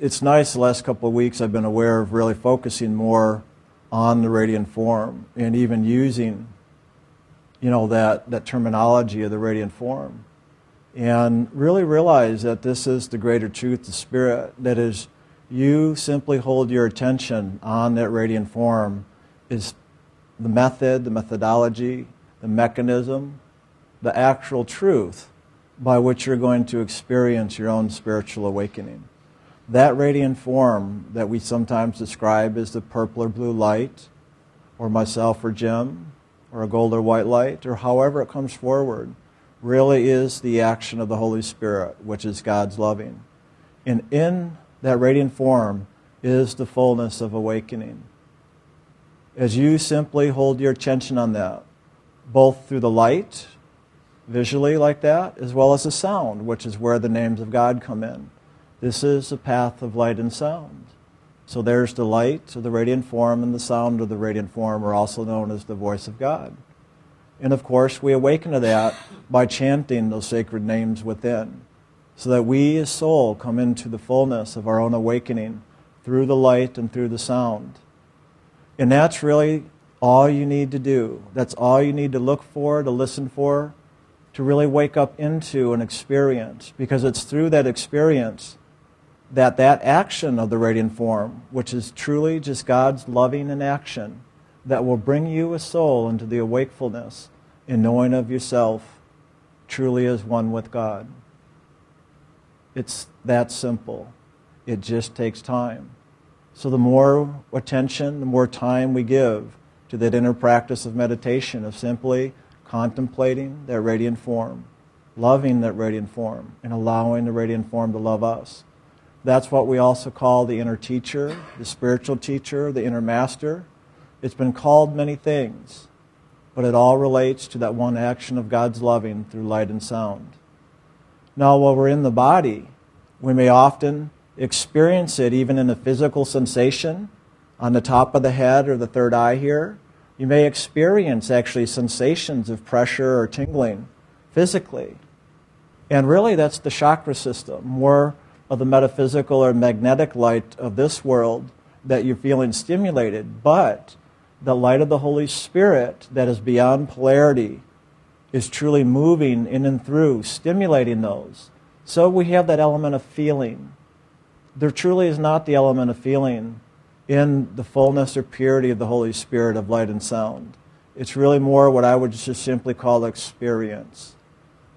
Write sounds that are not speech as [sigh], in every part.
it's nice the last couple of weeks I've been aware of really focusing more on the radiant form and even using, you know, that, that terminology of the radiant form. And really realize that this is the greater truth, the spirit, that is, you simply hold your attention on that radiant form is the method, the methodology, the mechanism, the actual truth by which you're going to experience your own spiritual awakening. That radiant form that we sometimes describe as the purple or blue light, or myself or Jim, or a gold or white light, or however it comes forward, really is the action of the Holy Spirit, which is God's loving. And in that radiant form is the fullness of awakening. As you simply hold your attention on that, both through the light, visually like that, as well as the sound, which is where the names of God come in. This is the path of light and sound. So there's the light of the radiant form and the sound of the radiant form are also known as the voice of God. And of course, we awaken to that by chanting those sacred names within, so that we as soul come into the fullness of our own awakening through the light and through the sound. And that's really all you need to do. That's all you need to look for, to listen for, to really wake up into an experience. Because it's through that experience that that action of the radiant form, which is truly just God's loving in action, that will bring you a soul into the awakefulness in knowing of yourself truly as one with God. It's that simple. It just takes time. So the more attention, the more time we give to that inner practice of meditation, of simply contemplating that radiant form, loving that radiant form, and allowing the radiant form to love us. That's what we also call the inner teacher, the spiritual teacher, the inner master. It's been called many things, but it all relates to that one action of God's loving through light and sound. Now, while we're in the body, we may often experience it even in a physical sensation on the top of the head or the third eye here. You may experience actually sensations of pressure or tingling physically. And really, that's the chakra system, more of the metaphysical or magnetic light of this world that you're feeling stimulated. But the light of the Holy Spirit that is beyond polarity is truly moving in and through, stimulating those. So we have that element of feeling. There truly is not the element of feeling in the fullness or purity of the Holy Spirit of light and sound. It's really more what I would just simply call experience.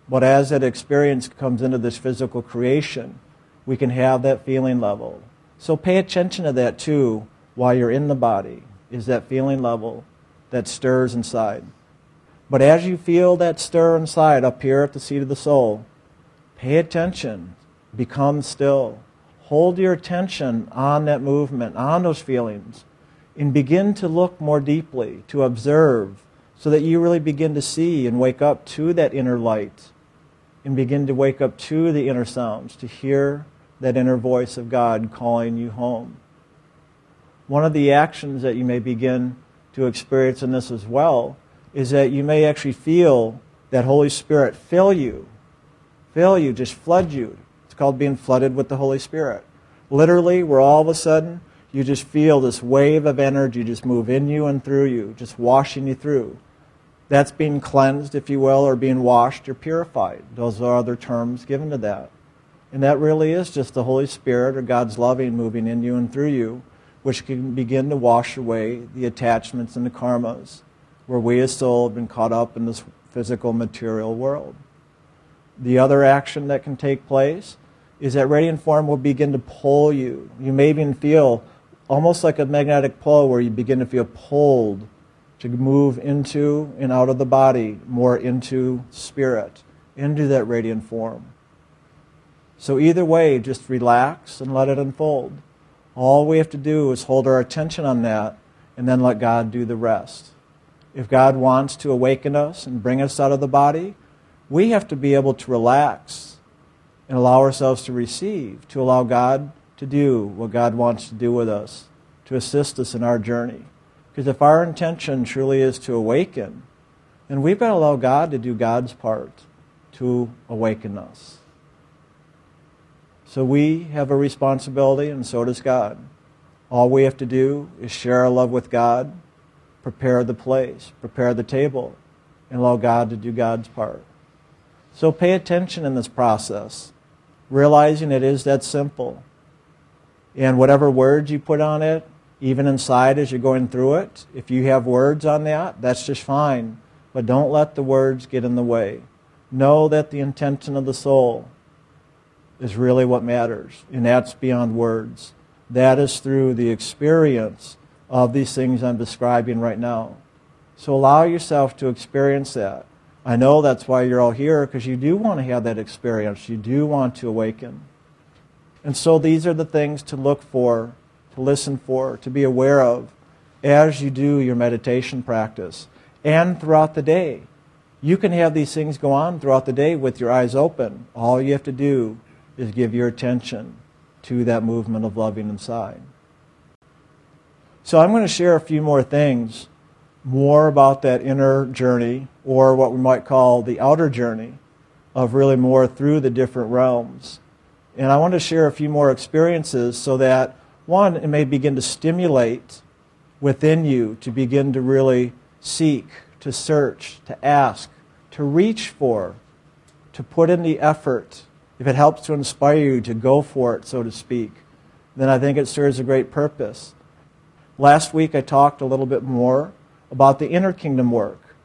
But as that experience comes into this physical creation, we can have that feeling level. So pay attention to that too while you're in the body, is that feeling level that stirs inside. But as you feel that stir inside up here at the seat of the soul, pay attention, become still hold your attention on that movement, on those feelings, and begin to look more deeply, to observe, so that you really begin to see and wake up to that inner light and begin to wake up to the inner sounds, to hear that inner voice of God calling you home. One of the actions that you may begin to experience in this as well is that you may actually feel that Holy Spirit fill you, fill you, just flood you It's called being flooded with the Holy Spirit. Literally, where all of a sudden you just feel this wave of energy just move in you and through you, just washing you through. That's being cleansed, if you will, or being washed or purified. Those are other terms given to that. And that really is just the Holy Spirit or God's loving moving in you and through you, which can begin to wash away the attachments and the karmas where we as soul have been caught up in this physical material world. The other action that can take place is that radiant form will begin to pull you. You may even feel almost like a magnetic pull where you begin to feel pulled to move into and out of the body, more into spirit, into that radiant form. So, either way, just relax and let it unfold. All we have to do is hold our attention on that and then let God do the rest. If God wants to awaken us and bring us out of the body, we have to be able to relax and allow ourselves to receive, to allow God to do what God wants to do with us, to assist us in our journey. Because if our intention truly is to awaken, then we've got to allow God to do God's part to awaken us. So we have a responsibility, and so does God. All we have to do is share our love with God, prepare the place, prepare the table, and allow God to do God's part. So pay attention in this process, realizing it is that simple. And whatever words you put on it, even inside as you're going through it, if you have words on that, that's just fine. But don't let the words get in the way. Know that the intention of the soul is really what matters, and that's beyond words. That is through the experience of these things I'm describing right now. So allow yourself to experience that. I know that's why you're all here, because you do want to have that experience. You do want to awaken. And so these are the things to look for, to listen for, to be aware of as you do your meditation practice and throughout the day. You can have these things go on throughout the day with your eyes open. All you have to do is give your attention to that movement of loving inside. So I'm going to share a few more things more about that inner journey, or what we might call the outer journey, of really more through the different realms. And I want to share a few more experiences so that, one, it may begin to stimulate within you to begin to really seek, to search, to ask, to reach for, to put in the effort if it helps to inspire you to go for it, so to speak, then I think it serves a great purpose. Last week I talked a little bit more about the inner kingdom work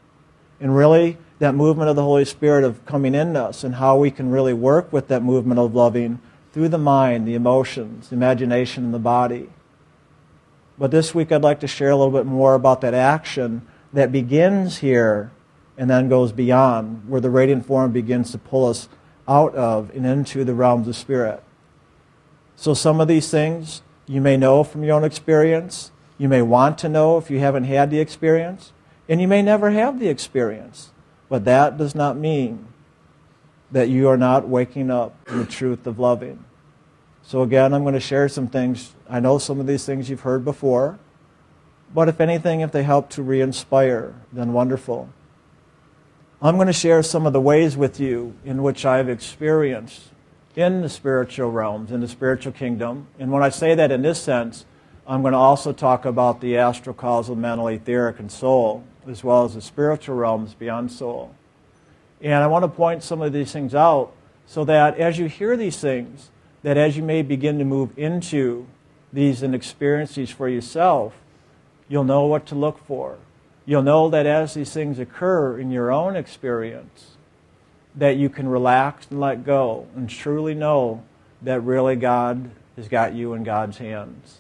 and really that movement of the Holy Spirit of coming in us and how we can really work with that movement of loving through the mind, the emotions, the imagination, and the body. But this week I'd like to share a little bit more about that action that begins here and then goes beyond, where the radiant form begins to pull us out of and into the realms of spirit. So, some of these things you may know from your own experience. You may want to know if you haven't had the experience. And you may never have the experience. But that does not mean that you are not waking up in the truth of loving. So, again, I'm going to share some things. I know some of these things you've heard before. But if anything, if they help to re inspire, then wonderful. I'm going to share some of the ways with you in which I've experienced in the spiritual realms, in the spiritual kingdom. And when I say that in this sense, I'm going to also talk about the astral, causal, mental, etheric, and soul, as well as the spiritual realms beyond soul. And I want to point some of these things out so that as you hear these things, that as you may begin to move into these and experience these for yourself, you'll know what to look for you'll know that as these things occur in your own experience, that you can relax and let go and truly know that really God has got you in God's hands.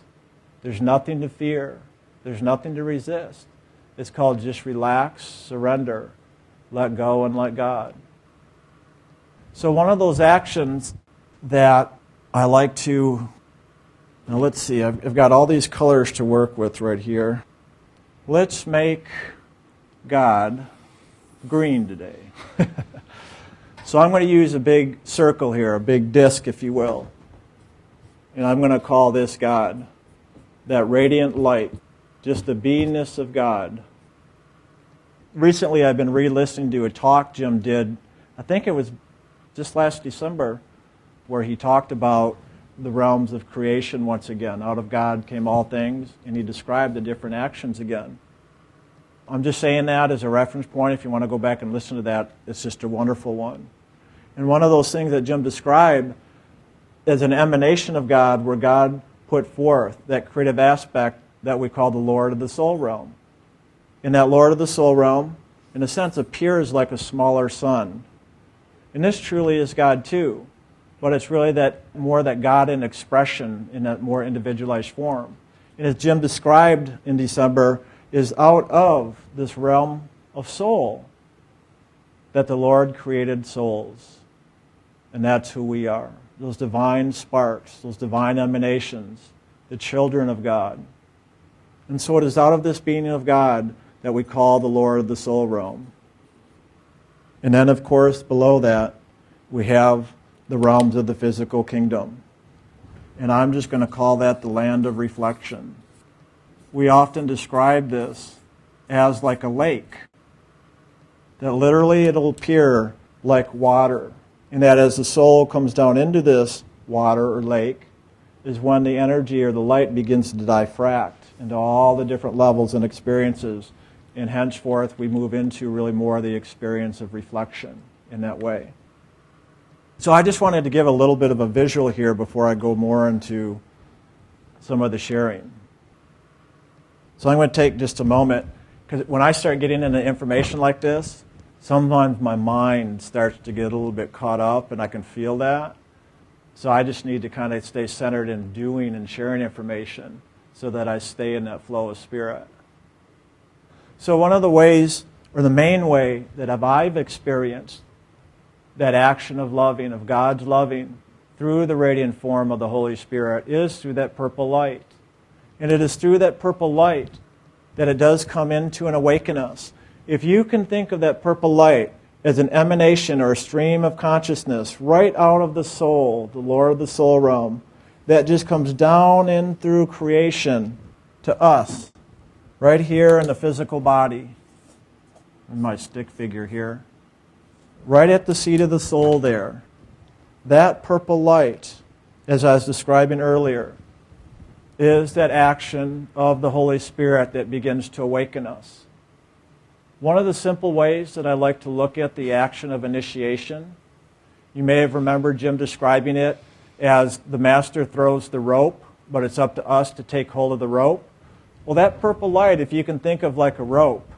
There's nothing to fear, there's nothing to resist. It's called just relax, surrender, let go, and let God. So, one of those actions that I like to, now let's see, I've, I've got all these colors to work with right here. Let's make God green today. [laughs] so I'm going to use a big circle here, a big disk, if you will. And I'm going to call this God. That radiant light, just the beingness of God. Recently, I've been re listening to a talk Jim did, I think it was just last December, where he talked about the realms of creation once again. Out of God came all things, and he described the different actions again. I'm just saying that as a reference point. If you want to go back and listen to that, it's just a wonderful one. And one of those things that Jim described as an emanation of God, where God put forth that creative aspect that we call the Lord of the soul realm. And that Lord of the soul realm, in a sense, appears like a smaller sun. And this truly is God too but it's really that more that God in expression in a more individualized form. And as Jim described in December, is out of this realm of soul that the Lord created souls. And that's who we are. Those divine sparks, those divine emanations, the children of God. And so it is out of this being of God that we call the Lord of the soul realm. And then, of course, below that, we have the realms of the physical kingdom. And I'm just going to call that the land of reflection. We often describe this as like a lake, that literally it'll appear like water. And that as the soul comes down into this water, or lake, is when the energy or the light begins to diffract into all the different levels and experiences. And henceforth, we move into really more the experience of reflection in that way. So I just wanted to give a little bit of a visual here before I go more into some of the sharing. So I'm going to take just a moment because when I start getting into information like this, sometimes my mind starts to get a little bit caught up and I can feel that. So I just need to kind of stay centered in doing and sharing information so that I stay in that flow of spirit. So one of the ways, or the main way that I've experienced that action of loving, of God's loving, through the radiant form of the Holy Spirit is through that purple light. And it is through that purple light that it does come into and awaken us. If you can think of that purple light as an emanation or a stream of consciousness right out of the soul, the Lord of the soul realm, that just comes down in through creation to us, right here in the physical body. In my stick figure here. Right at the seat of the soul there. That purple light, as I was describing earlier, is that action of the Holy Spirit that begins to awaken us. One of the simple ways that I like to look at the action of initiation, you may have remembered Jim describing it as the master throws the rope, but it's up to us to take hold of the rope. Well, that purple light, if you can think of like a rope,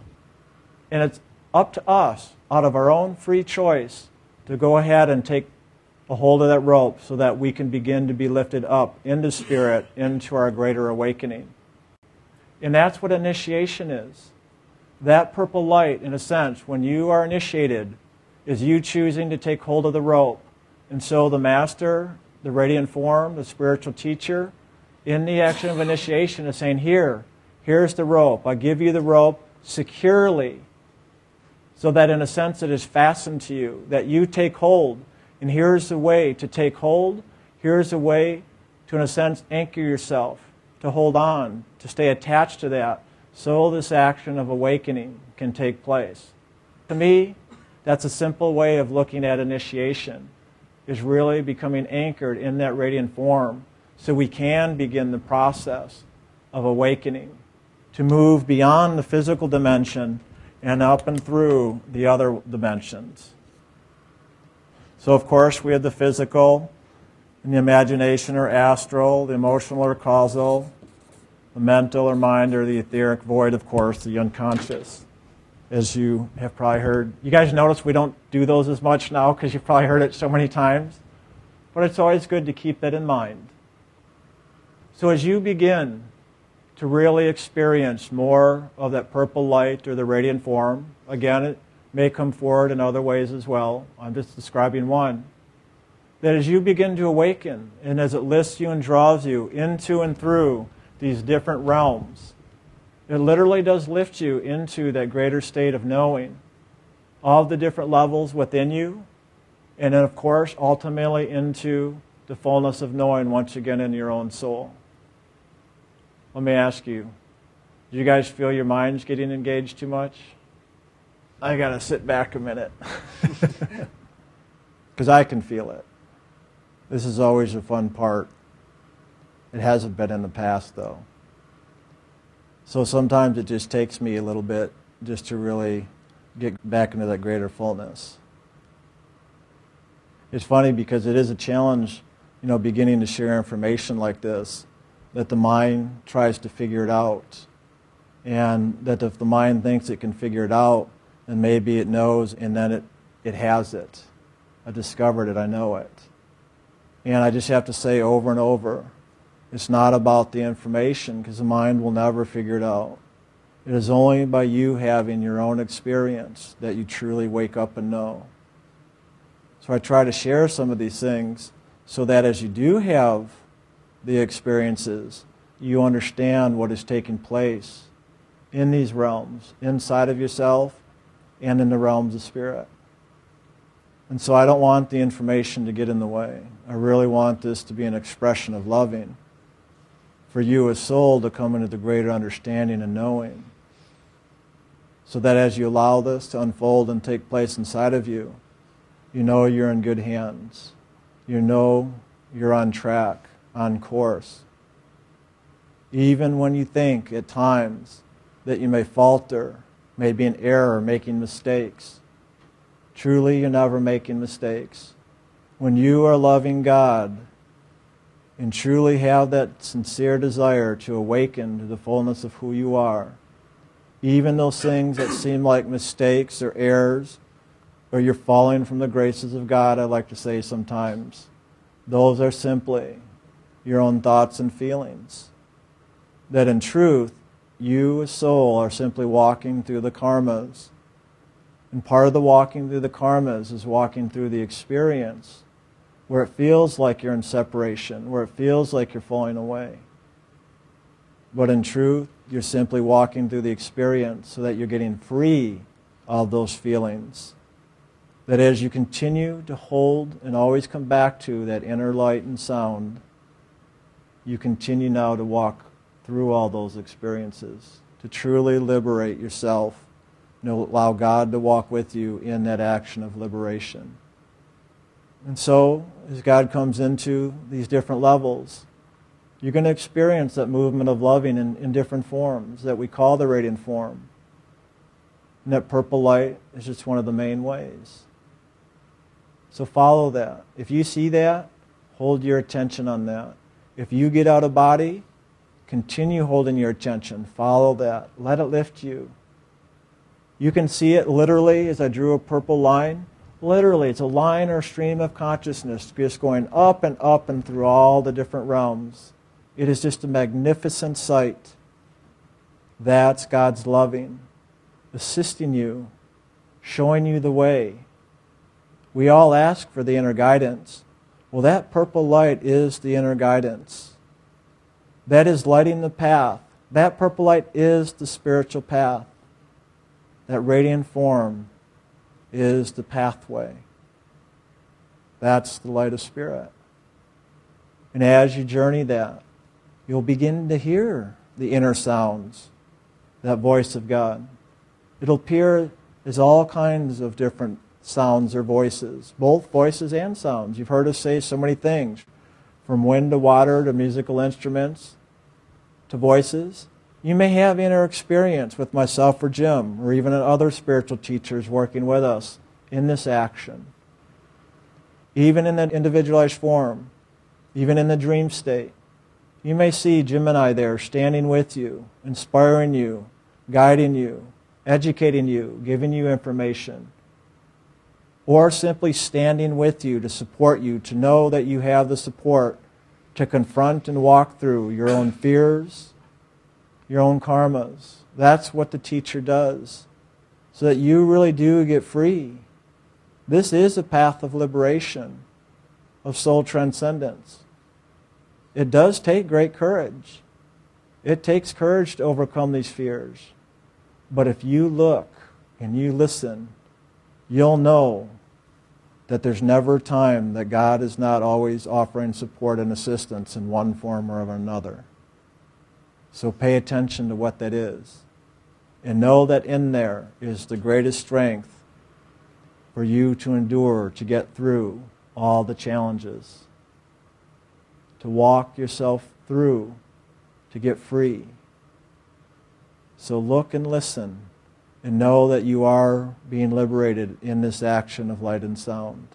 and it's up to us, out of our own free choice, to go ahead and take a hold of that rope so that we can begin to be lifted up into spirit, into our greater awakening. And that's what initiation is that purple light, in a sense, when you are initiated, is you choosing to take hold of the rope. And so the master, the radiant form, the spiritual teacher, in the action of initiation is saying, Here, here's the rope. I give you the rope securely, so that in a sense it is fastened to you, that you take hold. And here's the way to take hold. Here's a way to, in a sense, anchor yourself, to hold on, to stay attached to that so this action of awakening can take place. To me, that's a simple way of looking at initiation, is really becoming anchored in that radiant form so we can begin the process of awakening to move beyond the physical dimension and up and through the other dimensions. So, of course, we have the physical and the imagination or astral, the emotional or causal, the mental or mind or the etheric void, of course, the unconscious. As you have probably heard, you guys notice we don't do those as much now because you've probably heard it so many times. But it's always good to keep that in mind. So as you begin to really experience more of that purple light or the radiant form, again, it may come forward in other ways as well. I'm just describing one. That as you begin to awaken and as it lifts you and draws you into and through these different realms. It literally does lift you into that greater state of knowing all the different levels within you, and then, of course, ultimately into the fullness of knowing once again in your own soul. Let me ask you do you guys feel your mind's getting engaged too much? I got to sit back a minute. [laughs] Because I can feel it. This is always a fun part. It hasn't been in the past, though. So sometimes it just takes me a little bit just to really get back into that greater fullness. It's funny because it is a challenge, you know, beginning to share information like this, that the mind tries to figure it out. And that if the mind thinks it can figure it out, then maybe it knows and then it, it has it. I discovered it, I know it. And I just have to say over and over it's not about the information because the mind will never figure it out. It is only by you having your own experience that you truly wake up and know. So I try to share some of these things so that as you do have the experiences, you understand what is taking place in these realms, inside of yourself and in the realms of spirit. And so I don't want the information to get in the way. I really want this to be an expression of loving for you as soul to come into the greater understanding and knowing. So that as you allow this to unfold and take place inside of you, you know you're in good hands. You know you're on track, on course. Even when you think at times that you may falter, may be in error, making mistakes, truly you're never making mistakes. When you are loving God and truly have that sincere desire to awaken to the fullness of who you are, even those things that seem like mistakes or errors, or you're falling from the graces of God, I like to say sometimes, those are simply your own thoughts and feelings. That in truth, you as soul are simply walking through the karmas. And part of the walking through the karmas is walking through the experience where it feels like you're in separation, where it feels like you're falling away. But in truth, you're simply walking through the experience so that you're getting free of those feelings. That as you continue to hold and always come back to that inner light and sound, you continue now to walk through all those experiences, to truly liberate yourself and allow God to walk with you in that action of liberation. And so, as God comes into these different levels, you're going to experience that movement of loving in, in different forms that we call the radiant form. And that purple light is just one of the main ways. So follow that. If you see that, hold your attention on that. If you get out of body, continue holding your attention. Follow that. Let it lift you. You can see it literally as I drew a purple line. Literally, it's a line or stream of consciousness just going up and up and through all the different realms. It is just a magnificent sight. That's God's loving, assisting you, showing you the way. We all ask for the inner guidance. Well, that purple light is the inner guidance. That is lighting the path. That purple light is the spiritual path. That radiant form is the pathway. That's the light of spirit. And as you journey that, you'll begin to hear the inner sounds, that voice of God. It'll appear as all kinds of different sounds or voices, both voices and sounds. You've heard us say so many things from wind to water to musical instruments to voices. You may have inner experience with myself or Jim or even other spiritual teachers working with us in this action. Even in that individualized form, even in the dream state. You may see Jim and I there standing with you, inspiring you, guiding you, educating you, giving you information, or simply standing with you to support you, to know that you have the support to confront and walk through your own fears, your own karmas. That's what the teacher does, so that you really do get free. This is a path of liberation, of soul transcendence. It does take great courage. It takes courage to overcome these fears. But if you look and you listen, you'll know that there's never a time that God is not always offering support and assistance in one form or another. So pay attention to what that is. And know that in there is the greatest strength for you to endure, to get through all the challenges to walk yourself through to get free. So look and listen and know that you are being liberated in this action of light and sound.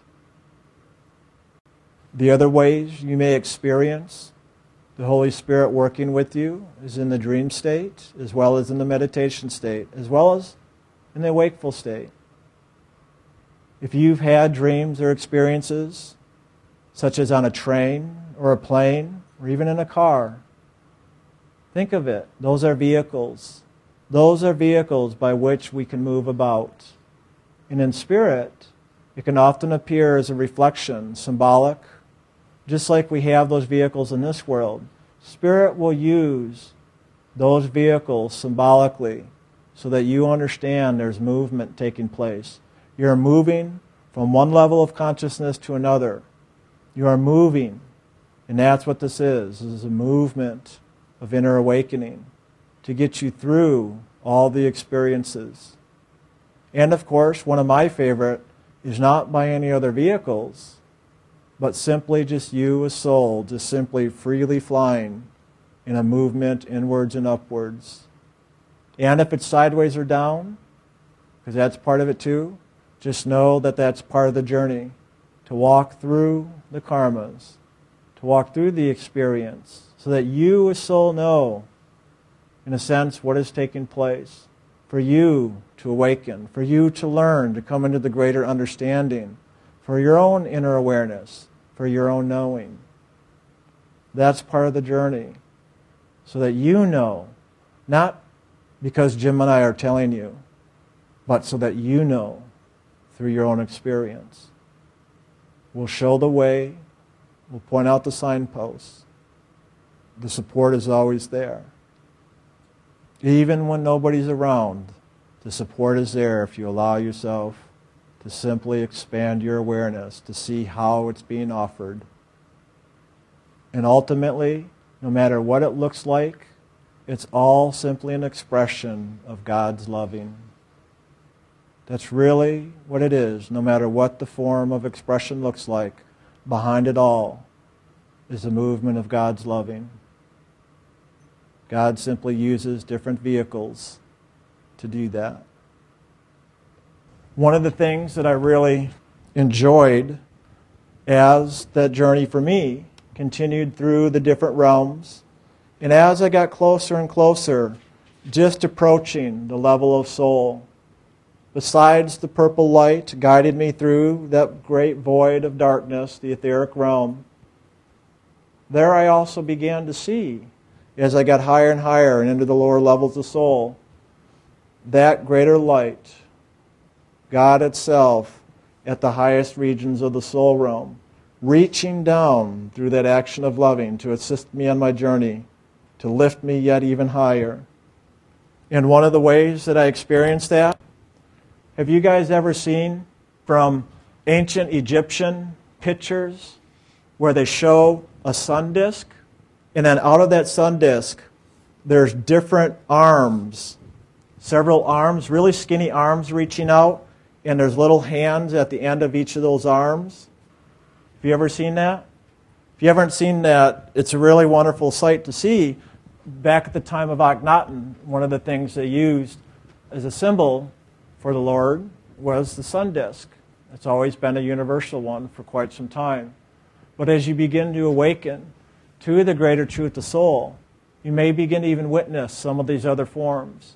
The other ways you may experience the Holy Spirit working with you is in the dream state, as well as in the meditation state, as well as in the wakeful state. If you've had dreams or experiences, such as on a train or a plane or even in a car. Think of it. Those are vehicles. Those are vehicles by which we can move about. And in spirit, it can often appear as a reflection, symbolic, just like we have those vehicles in this world. Spirit will use those vehicles symbolically so that you understand there's movement taking place. You're moving from one level of consciousness to another. You are moving and that's what this is. This is a movement of inner awakening to get you through all the experiences. And of course, one of my favorite is not by any other vehicles. but simply just you, a soul, just simply freely flying in a movement inwards and upwards. And if it's sideways or down, because that's part of it too, just know that that's part of the journey to walk through the karmas, to walk through the experience, so that you, a soul, know, in a sense, what is taking place. For you to awaken, for you to learn, to come into the greater understanding, for your own inner awareness, for your own knowing. That's part of the journey. So that you know, not because Jim and I are telling you, but so that you know through your own experience. We'll show the way, we'll point out the signposts. The support is always there. Even when nobody's around, the support is there if you allow yourself to simply expand your awareness, to see how it's being offered. And ultimately, no matter what it looks like, it's all simply an expression of God's loving. That's really what it is, no matter what the form of expression looks like. Behind it all is the movement of God's loving. God simply uses different vehicles to do that. One of the things that I really enjoyed as that journey for me continued through the different realms, and as I got closer and closer, just approaching the level of soul, besides the purple light guided me through that great void of darkness, the etheric realm, there I also began to see, as I got higher and higher and into the lower levels of soul, that greater light, God itself, at the highest regions of the soul realm, reaching down through that action of loving to assist me on my journey, to lift me yet even higher. And one of the ways that I experienced that, have you guys ever seen from ancient Egyptian pictures where they show a sun disk? And then out of that sun disk, there's different arms several arms, really skinny arms reaching out, and there's little hands at the end of each of those arms. Have you ever seen that? If you haven't seen that, it's a really wonderful sight to see. Back at the time of Akhenaten, one of the things they used as a symbol for the Lord was the sun disk. It's always been a universal one for quite some time. But as you begin to awaken to the greater truth of soul, you may begin to even witness some of these other forms.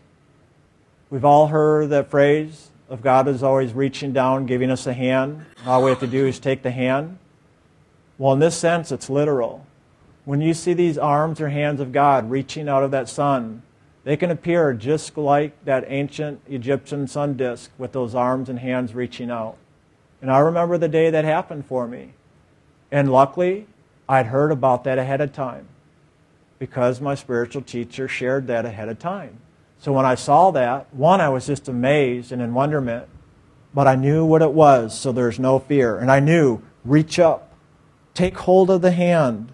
We've all heard that phrase of God is always reaching down, giving us a hand. All we have to do is take the hand. Well, in this sense, it's literal. When you see these arms or hands of God reaching out of that sun, they can appear just like that ancient Egyptian sun disk with those arms and hands reaching out. And I remember the day that happened for me. And luckily, I'd heard about that ahead of time because my spiritual teacher shared that ahead of time. So when I saw that, one, I was just amazed and in wonderment, but I knew what it was, so there's no fear. And I knew, reach up, take hold of the hand,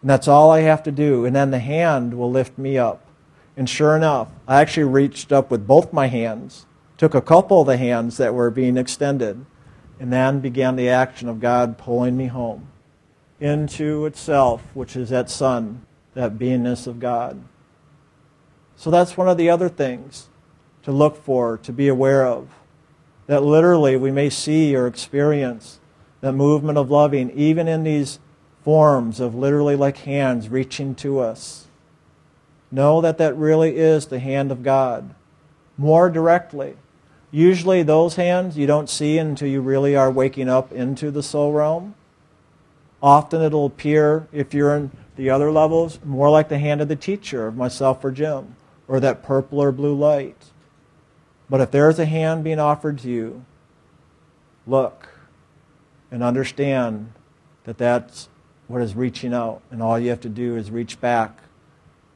and that's all I have to do. And then the hand will lift me up. And sure enough, I actually reached up with both my hands, took a couple of the hands that were being extended, and then began the action of God pulling me home into itself, which is that sun, that beingness of God. So that's one of the other things to look for, to be aware of. That literally we may see or experience that movement of loving, even in these forms of literally like hands reaching to us. Know that that really is the hand of God more directly. Usually, those hands you don't see until you really are waking up into the soul realm. Often it'll appear, if you're in the other levels, more like the hand of the teacher, of myself or Jim or that purple or blue light. But if there is a hand being offered to you, look and understand that that's what is reaching out. And all you have to do is reach back.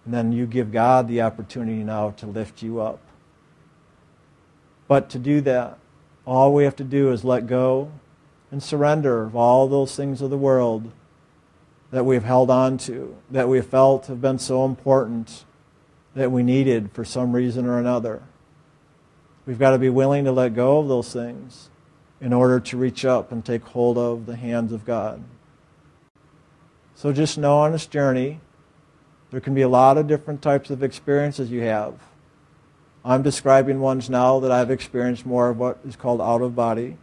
And then you give God the opportunity now to lift you up. But to do that, all we have to do is let go and surrender of all those things of the world that we've held on to, that we have felt have been so important that we needed for some reason or another. We've got to be willing to let go of those things in order to reach up and take hold of the hands of God. So just know on this journey, there can be a lot of different types of experiences you have. I'm describing ones now that I've experienced more of what is called out of body.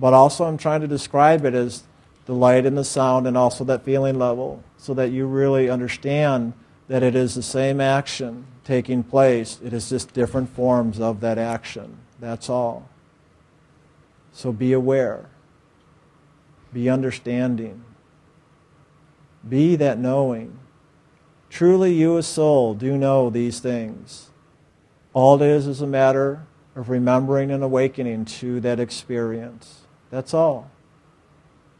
But also, I'm trying to describe it as the light and the sound and also that feeling level so that you really understand that it is the same action taking place. It is just different forms of that action. That's all. So be aware, be understanding, be that knowing. Truly, you as soul do know these things. All it is is a matter of remembering and awakening to that experience. That's all.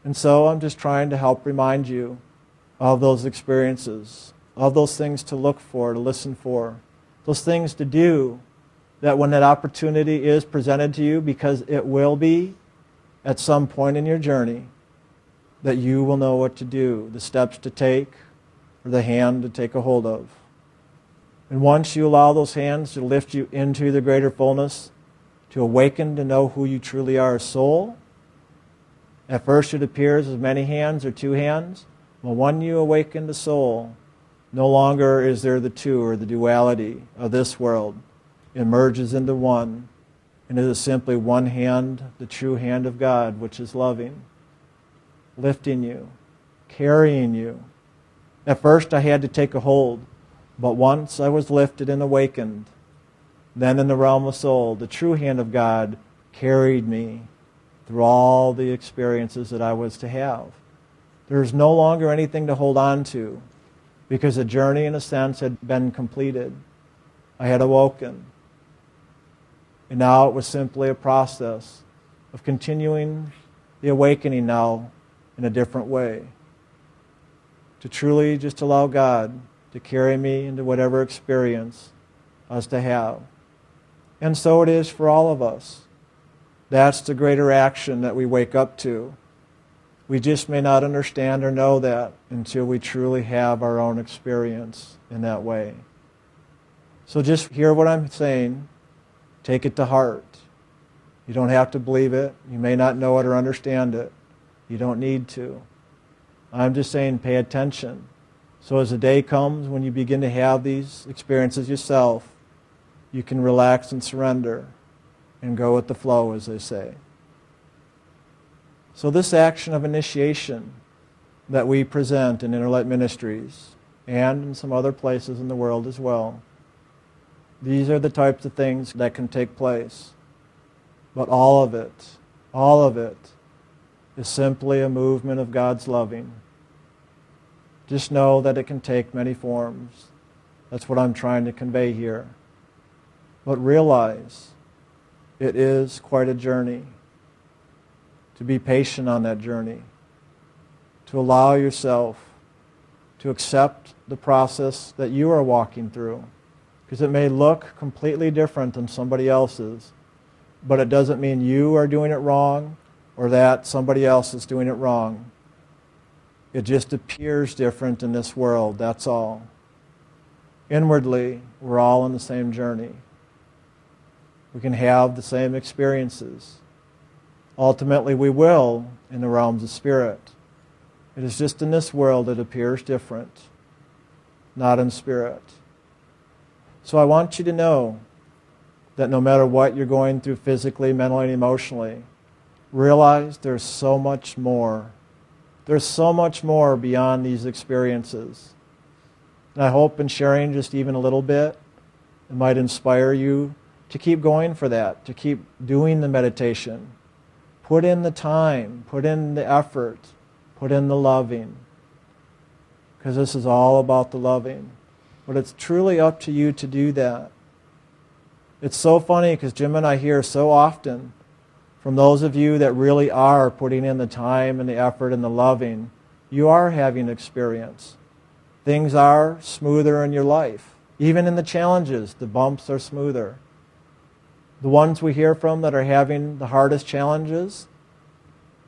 And so I'm just trying to help remind you of those experiences, of those things to look for, to listen for, those things to do that when that opportunity is presented to you, because it will be at some point in your journey, that you will know what to do, the steps to take, or the hand to take a hold of. And once you allow those hands to lift you into the greater fullness, to awaken to know who you truly are as soul, at first it appears as many hands or two hands, but when you awaken the soul, no longer is there the two or the duality of this world. It merges into one, and it is simply one hand, the true hand of God, which is loving, lifting you, carrying you. At first I had to take a hold, but once I was lifted and awakened, then in the realm of soul, the true hand of God carried me through all the experiences that I was to have. There's no longer anything to hold on to because the journey, in a sense, had been completed. I had awoken. And now it was simply a process of continuing the awakening now in a different way. To truly just allow God to carry me into whatever experience I was to have. And so it is for all of us. That's the greater action that we wake up to. We just may not understand or know that until we truly have our own experience in that way. So just hear what I'm saying, take it to heart. You don't have to believe it. You may not know it or understand it. You don't need to. I'm just saying pay attention. So as the day comes when you begin to have these experiences yourself, you can relax and surrender and go with the flow, as they say. So, this action of initiation that we present in Inner Light Ministries and in some other places in the world as well, these are the types of things that can take place. But all of it, all of it, is simply a movement of God's loving. Just know that it can take many forms. That's what I'm trying to convey here. But realize it is quite a journey. To be patient on that journey. To allow yourself to accept the process that you are walking through. Because it may look completely different than somebody else's, but it doesn't mean you are doing it wrong or that somebody else is doing it wrong. It just appears different in this world, that's all. Inwardly, we're all on the same journey. We can have the same experiences. Ultimately, we will in the realms of spirit. It is just in this world it appears different, not in spirit. So I want you to know that no matter what you're going through physically, mentally, and emotionally, realize there's so much more. There's so much more beyond these experiences. And I hope in sharing just even a little bit, it might inspire you to keep going for that, to keep doing the meditation. Put in the time, put in the effort, put in the loving. Because this is all about the loving. But it's truly up to you to do that. It's so funny because Jim and I hear so often from those of you that really are putting in the time and the effort and the loving, you are having experience. Things are smoother in your life. Even in the challenges, the bumps are smoother. The ones we hear from that are having the hardest challenges,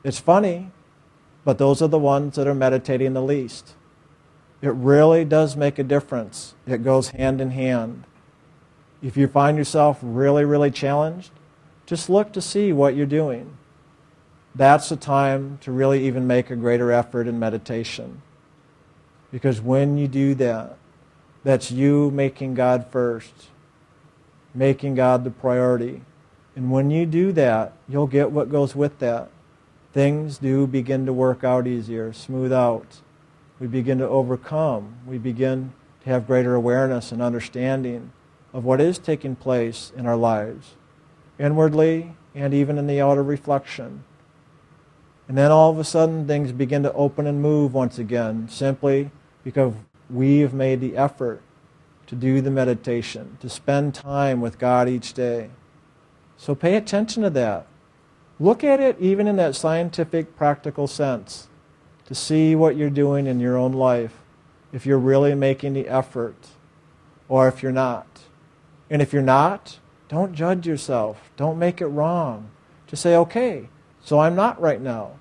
it's funny, but those are the ones that are meditating the least. It really does make a difference. It goes hand in hand. If you find yourself really, really challenged, Just look to see what you're doing. That's the time to really even make a greater effort in meditation. Because when you do that, that's you making God first, making God the priority. And when you do that, you'll get what goes with that. Things do begin to work out easier, smooth out. We begin to overcome. We begin to have greater awareness and understanding of what is taking place in our lives, inwardly and even in the outer reflection. And then all of a sudden, things begin to open and move once again, simply because we have made the effort to do the meditation, to spend time with God each day. So pay attention to that. Look at it even in that scientific, practical sense to see what you're doing in your own life, if you're really making the effort, or if you're not. And if you're not, don't judge yourself. Don't make it wrong. Just say, okay, so I'm not right now.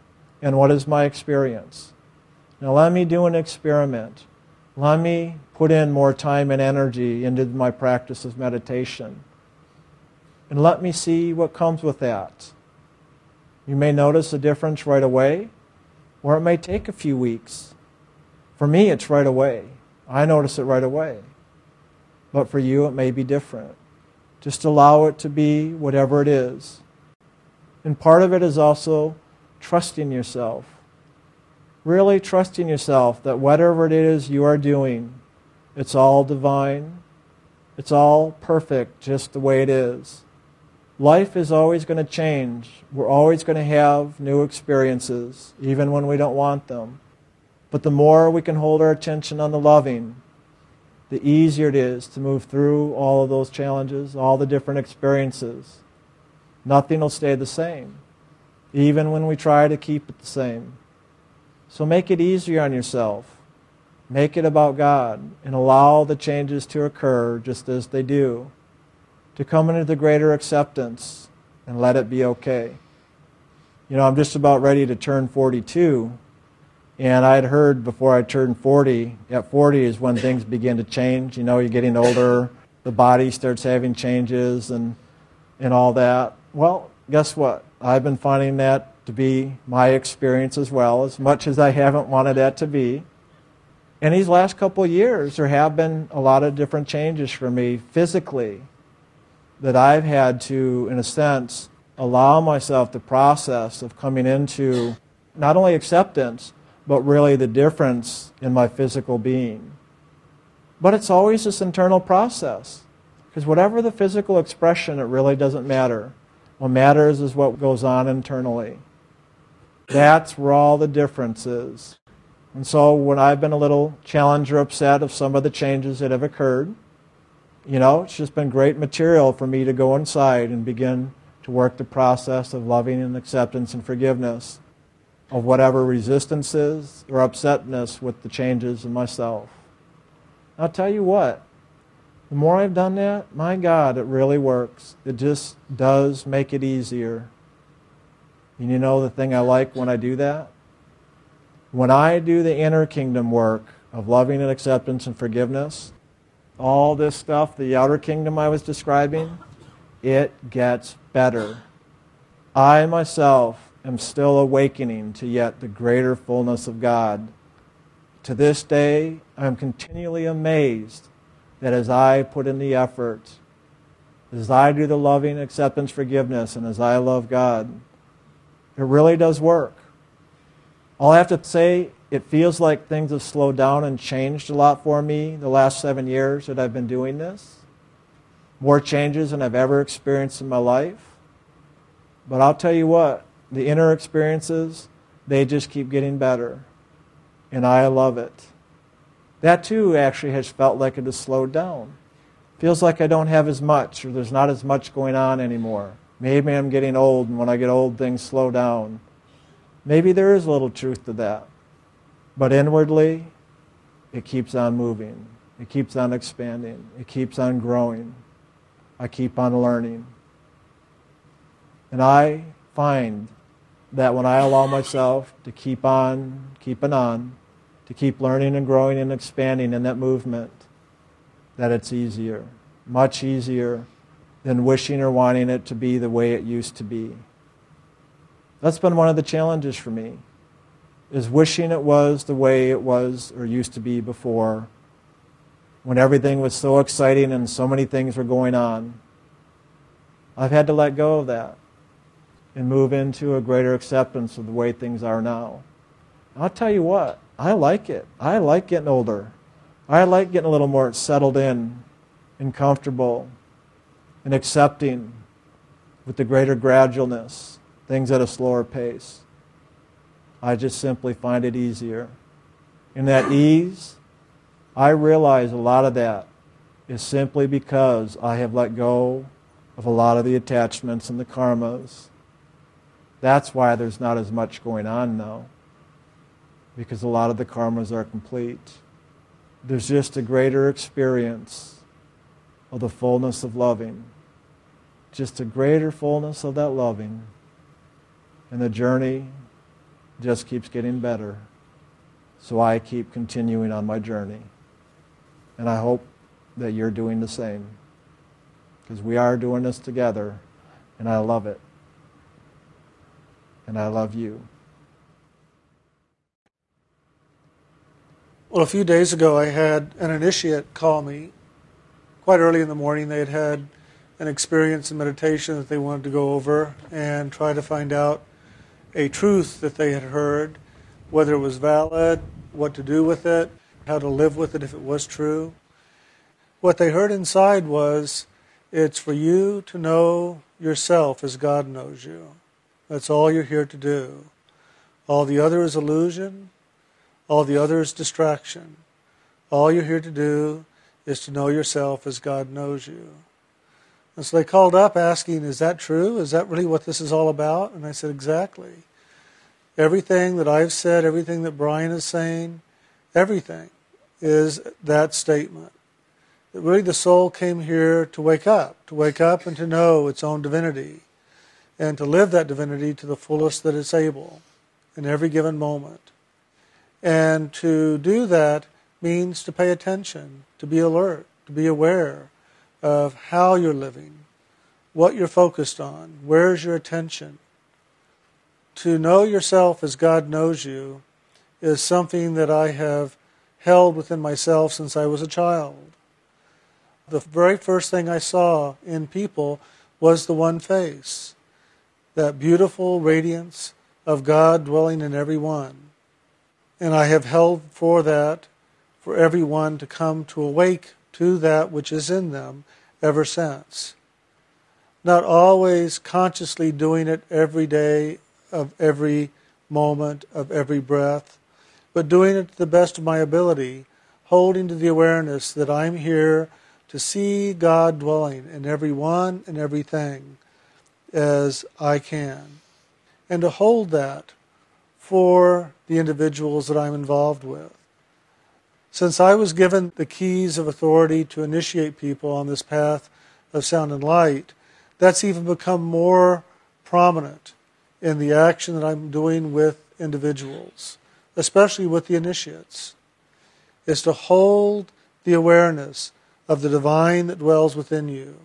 And what is my experience? Now let me do an experiment. Let me put in more time and energy into my practice of meditation. And let me see what comes with that. You may notice a difference right away, or it may take a few weeks. For me, it's right away. I notice it right away. But for you, it may be different. Just allow it to be whatever it is. And part of it is also trusting yourself. Really trusting yourself that whatever it is you are doing, it's all divine. It's all perfect just the way it is. Life is always going to change. We're always going to have new experiences, even when we don't want them. But the more we can hold our attention on the loving, the easier it is to move through all of those challenges, all the different experiences. Nothing will stay the same, even when we try to keep it the same. So make it easier on yourself. Make it about God and allow the changes to occur just as they do to come into the greater acceptance and let it be okay. You know, I'm just about ready to turn 42, and I had heard before I turned 40, at 40 is when things begin to change. You know, you're getting older, the body starts having changes and, and all that. Well, guess what? I've been finding that to be my experience as well, as much as I haven't wanted that to be. In these last couple years, there have been a lot of different changes for me physically that I've had to, in a sense, allow myself the process of coming into not only acceptance, but really the difference in my physical being. But it's always this internal process. Because whatever the physical expression, it really doesn't matter. What matters is what goes on internally. That's where all the difference is. And so when I've been a little challenged or upset of some of the changes that have occurred, you know, it's just been great material for me to go inside and begin to work the process of loving and acceptance and forgiveness of whatever resistances or upsetness with the changes in myself. I'll tell you what, the more I've done that, my God, it really works. It just does make it easier. And you know the thing I like when I do that? When I do the inner kingdom work of loving and acceptance and forgiveness, all this stuff, the outer kingdom I was describing, it gets better. I myself am still awakening to yet the greater fullness of God. To this day, I am continually amazed that as I put in the effort, as I do the loving acceptance, forgiveness, and as I love God, it really does work. All I have to say it feels like things have slowed down and changed a lot for me the last seven years that I've been doing this. More changes than I've ever experienced in my life. But I'll tell you what, the inner experiences, they just keep getting better. And I love it. That too actually has felt like it has slowed down. Feels like I don't have as much, or there's not as much going on anymore. Maybe I'm getting old, and when I get old, things slow down. Maybe there is a little truth to that. But inwardly, it keeps on moving. It keeps on expanding. It keeps on growing. I keep on learning. And I find that when I allow myself to keep on keeping on, to keep learning and growing and expanding in that movement, that it's easier, much easier than wishing or wanting it to be the way it used to be. That's been one of the challenges for me, is wishing it was the way it was or used to be before, when everything was so exciting and so many things were going on. I've had to let go of that and move into a greater acceptance of the way things are now. I'll tell you what, I like it. I like getting older. I like getting a little more settled in and comfortable and accepting with the greater gradualness, things at a slower pace. I just simply find it easier. In that ease, I realize a lot of that is simply because I have let go of a lot of the attachments and the karmas. That's why there's not as much going on now, because a lot of the karmas are complete. There's just a greater experience of the fullness of loving, just a greater fullness of that loving. And the journey just keeps getting better. So I keep continuing on my journey. And I hope that you're doing the same. Because we are doing this together, and I love it. And I love you. Well, a few days ago, I had an initiate call me quite early in the morning. They had had an experience in meditation that they wanted to go over and try to find out a truth that they had heard, whether it was valid, what to do with it, how to live with it if it was true. What they heard inside was it's for you to know yourself as God knows you. That's all you're here to do. All the other is illusion, all the other is distraction. All you're here to do is to know yourself as God knows you. And so they called up asking, Is that true? Is that really what this is all about? And I said, Exactly. Everything that I've said, everything that Brian is saying, everything is that statement. That really the soul came here to wake up, to wake up and to know its own divinity, and to live that divinity to the fullest that it's able in every given moment. And to do that means to pay attention, to be alert, to be aware of how you're living, what you're focused on, where's your attention. To know yourself as God knows you is something that I have held within myself since I was a child. The very first thing I saw in people was the one face, that beautiful radiance of God dwelling in every one. And I have held for that for everyone to come to awake to that which is in them ever since. Not always consciously doing it every day of every moment of every breath, but doing it to the best of my ability, holding to the awareness that I'm here to see God dwelling in every one and everything as I can, and to hold that for the individuals that I'm involved with. Since I was given the keys of authority to initiate people on this path of sound and light, that's even become more prominent in the action that I'm doing with individuals, especially with the initiates, is to hold the awareness of the divine that dwells within you,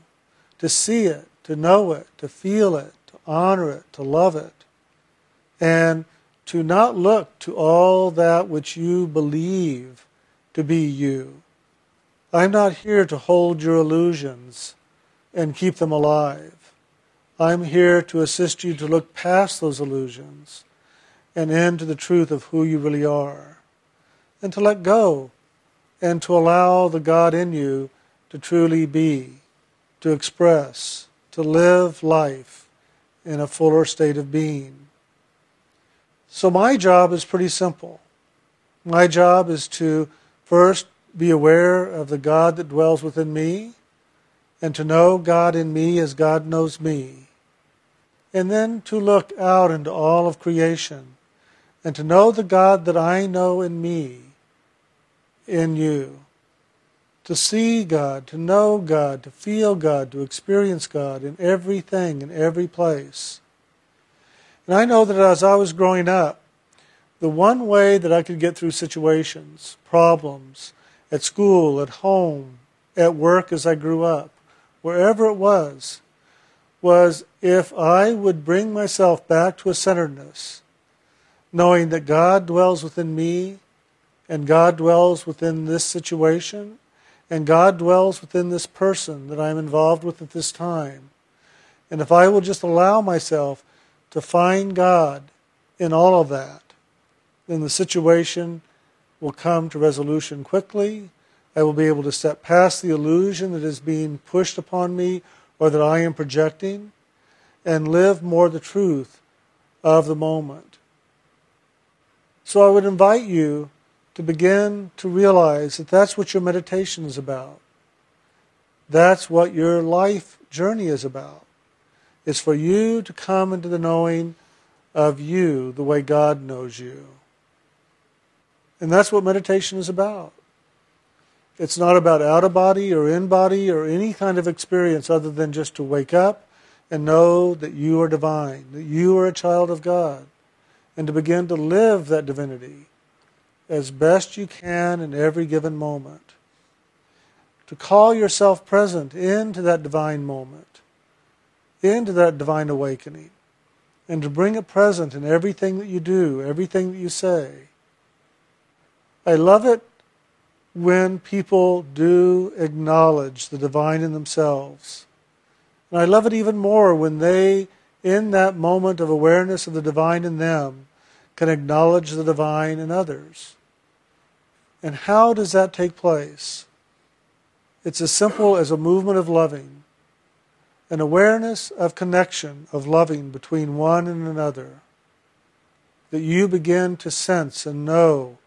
to see it, to know it, to feel it, to honor it, to love it, and to not look to all that which you believe to be you. I'm not here to hold your illusions and keep them alive. I'm here to assist you to look past those illusions and into the truth of who you really are. And to let go and to allow the God in you to truly be, to express, to live life in a fuller state of being. So my job is pretty simple. My job is to First, be aware of the God that dwells within me, and to know God in me as God knows me. And then to look out into all of creation and to know the God that I know in me, in you. To see God, to know God, to feel God, to experience God in everything, in every place. And I know that as I was growing up, the one way that I could get through situations, problems, at school, at home, at work as I grew up, wherever it was, was if I would bring myself back to a centeredness, knowing that God dwells within me, and God dwells within this situation, and God dwells within this person that I'm involved with at this time. And if I will just allow myself to find God in all of that, then the situation will come to resolution quickly. I will be able to step past the illusion that is being pushed upon me or that I am projecting and live more the truth of the moment. So I would invite you to begin to realize that that's what your meditation is about. That's what your life journey is about. It's for you to come into the knowing of you the way God knows you. And that's what meditation is about. It's not about out of body or in body or any kind of experience other than just to wake up and know that you are divine, that you are a child of God, and to begin to live that divinity as best you can in every given moment. To call yourself present into that divine moment, into that divine awakening, and to bring it present in everything that you do, everything that you say. I love it when people do acknowledge the divine in themselves. And I love it even more when they, in that moment of awareness of the divine in them, can acknowledge the divine in others. And how does that take place? It's as simple as a movement of loving, an awareness of connection, of loving between one and another, that you begin to sense and know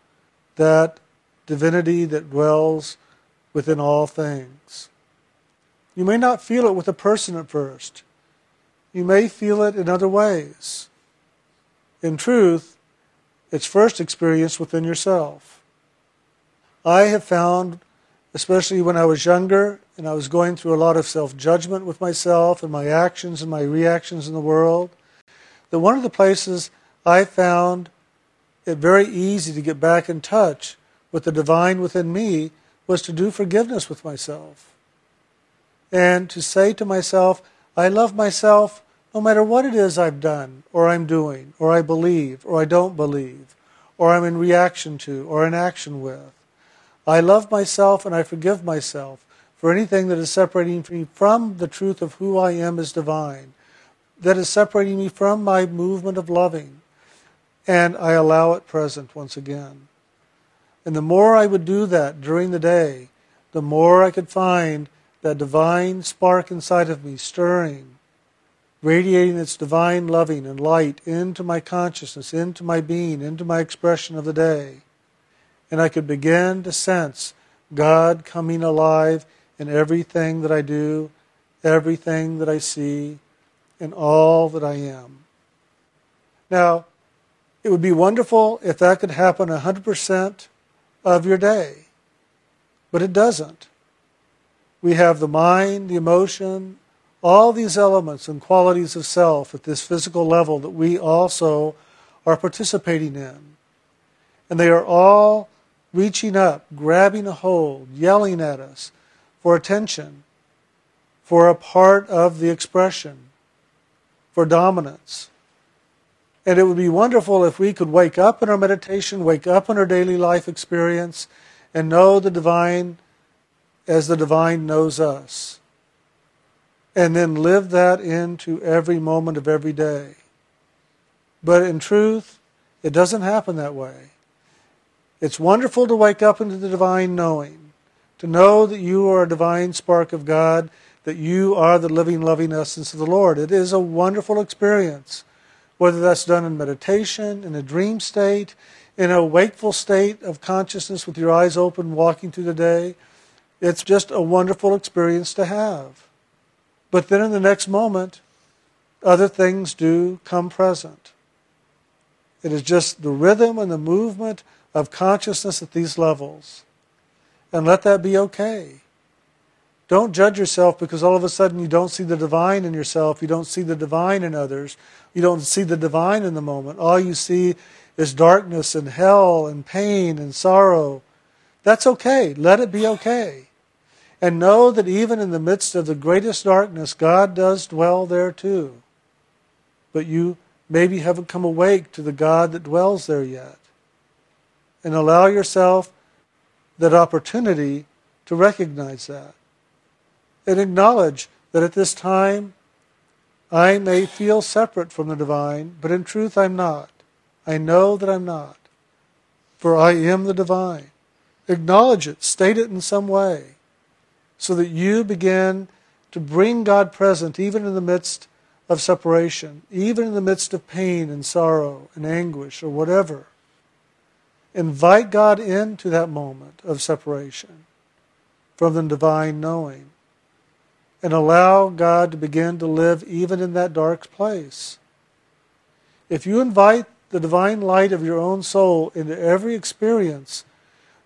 that divinity that dwells within all things. You may not feel it with a person at first. You may feel it in other ways. In truth, it's first experienced within yourself. I have found, especially when I was younger and I was going through a lot of self judgment with myself and my actions and my reactions in the world, that one of the places I found it very easy to get back in touch with the divine within me was to do forgiveness with myself. And to say to myself, I love myself no matter what it is I've done, or I'm doing, or I believe, or I don't believe, or I'm in reaction to, or in action with. I love myself and I forgive myself for anything that is separating me from the truth of who I am as divine, that is separating me from my movement of loving and I allow it present once again. And the more I would do that during the day, the more I could find that divine spark inside of me stirring, radiating its divine loving and light into my consciousness, into my being, into my expression of the day. And I could begin to sense God coming alive in everything that I do, everything that I see, and all that I am. Now, it would be wonderful if that could happen 100% of your day, but it doesn't. We have the mind, the emotion, all these elements and qualities of self at this physical level that we also are participating in. And they are all reaching up, grabbing a hold, yelling at us for attention, for a part of the expression, for dominance. And it would be wonderful if we could wake up in our meditation, wake up in our daily life experience, and know the divine as the divine knows us. And then live that into every moment of every day. But in truth, it doesn't happen that way. It's wonderful to wake up into the divine knowing, to know that you are a divine spark of God, that you are the living, loving essence of the Lord. It is a wonderful experience whether that's done in meditation, in a dream state, in a wakeful state of consciousness with your eyes open, walking through the day. It's just a wonderful experience to have. But then in the next moment, other things do come present. It is just the rhythm and the movement of consciousness at these levels. And let that be okay. Don't judge yourself because all of a sudden you don't see the divine in yourself, you don't see the divine in others, you don't see the divine in the moment. All you see is darkness and hell and pain and sorrow. That's okay. Let it be okay. And know that even in the midst of the greatest darkness, God does dwell there too. But you maybe haven't come awake to the God that dwells there yet. And allow yourself that opportunity to recognize that. And acknowledge that at this time I may feel separate from the divine, but in truth I'm not. I know that I'm not. For I am the divine. Acknowledge it, state it in some way, so that you begin to bring God present even in the midst of separation, even in the midst of pain and sorrow and anguish or whatever. Invite God into that moment of separation from the divine knowing and allow God to begin to live even in that dark place. If you invite the divine light of your own soul into every experience,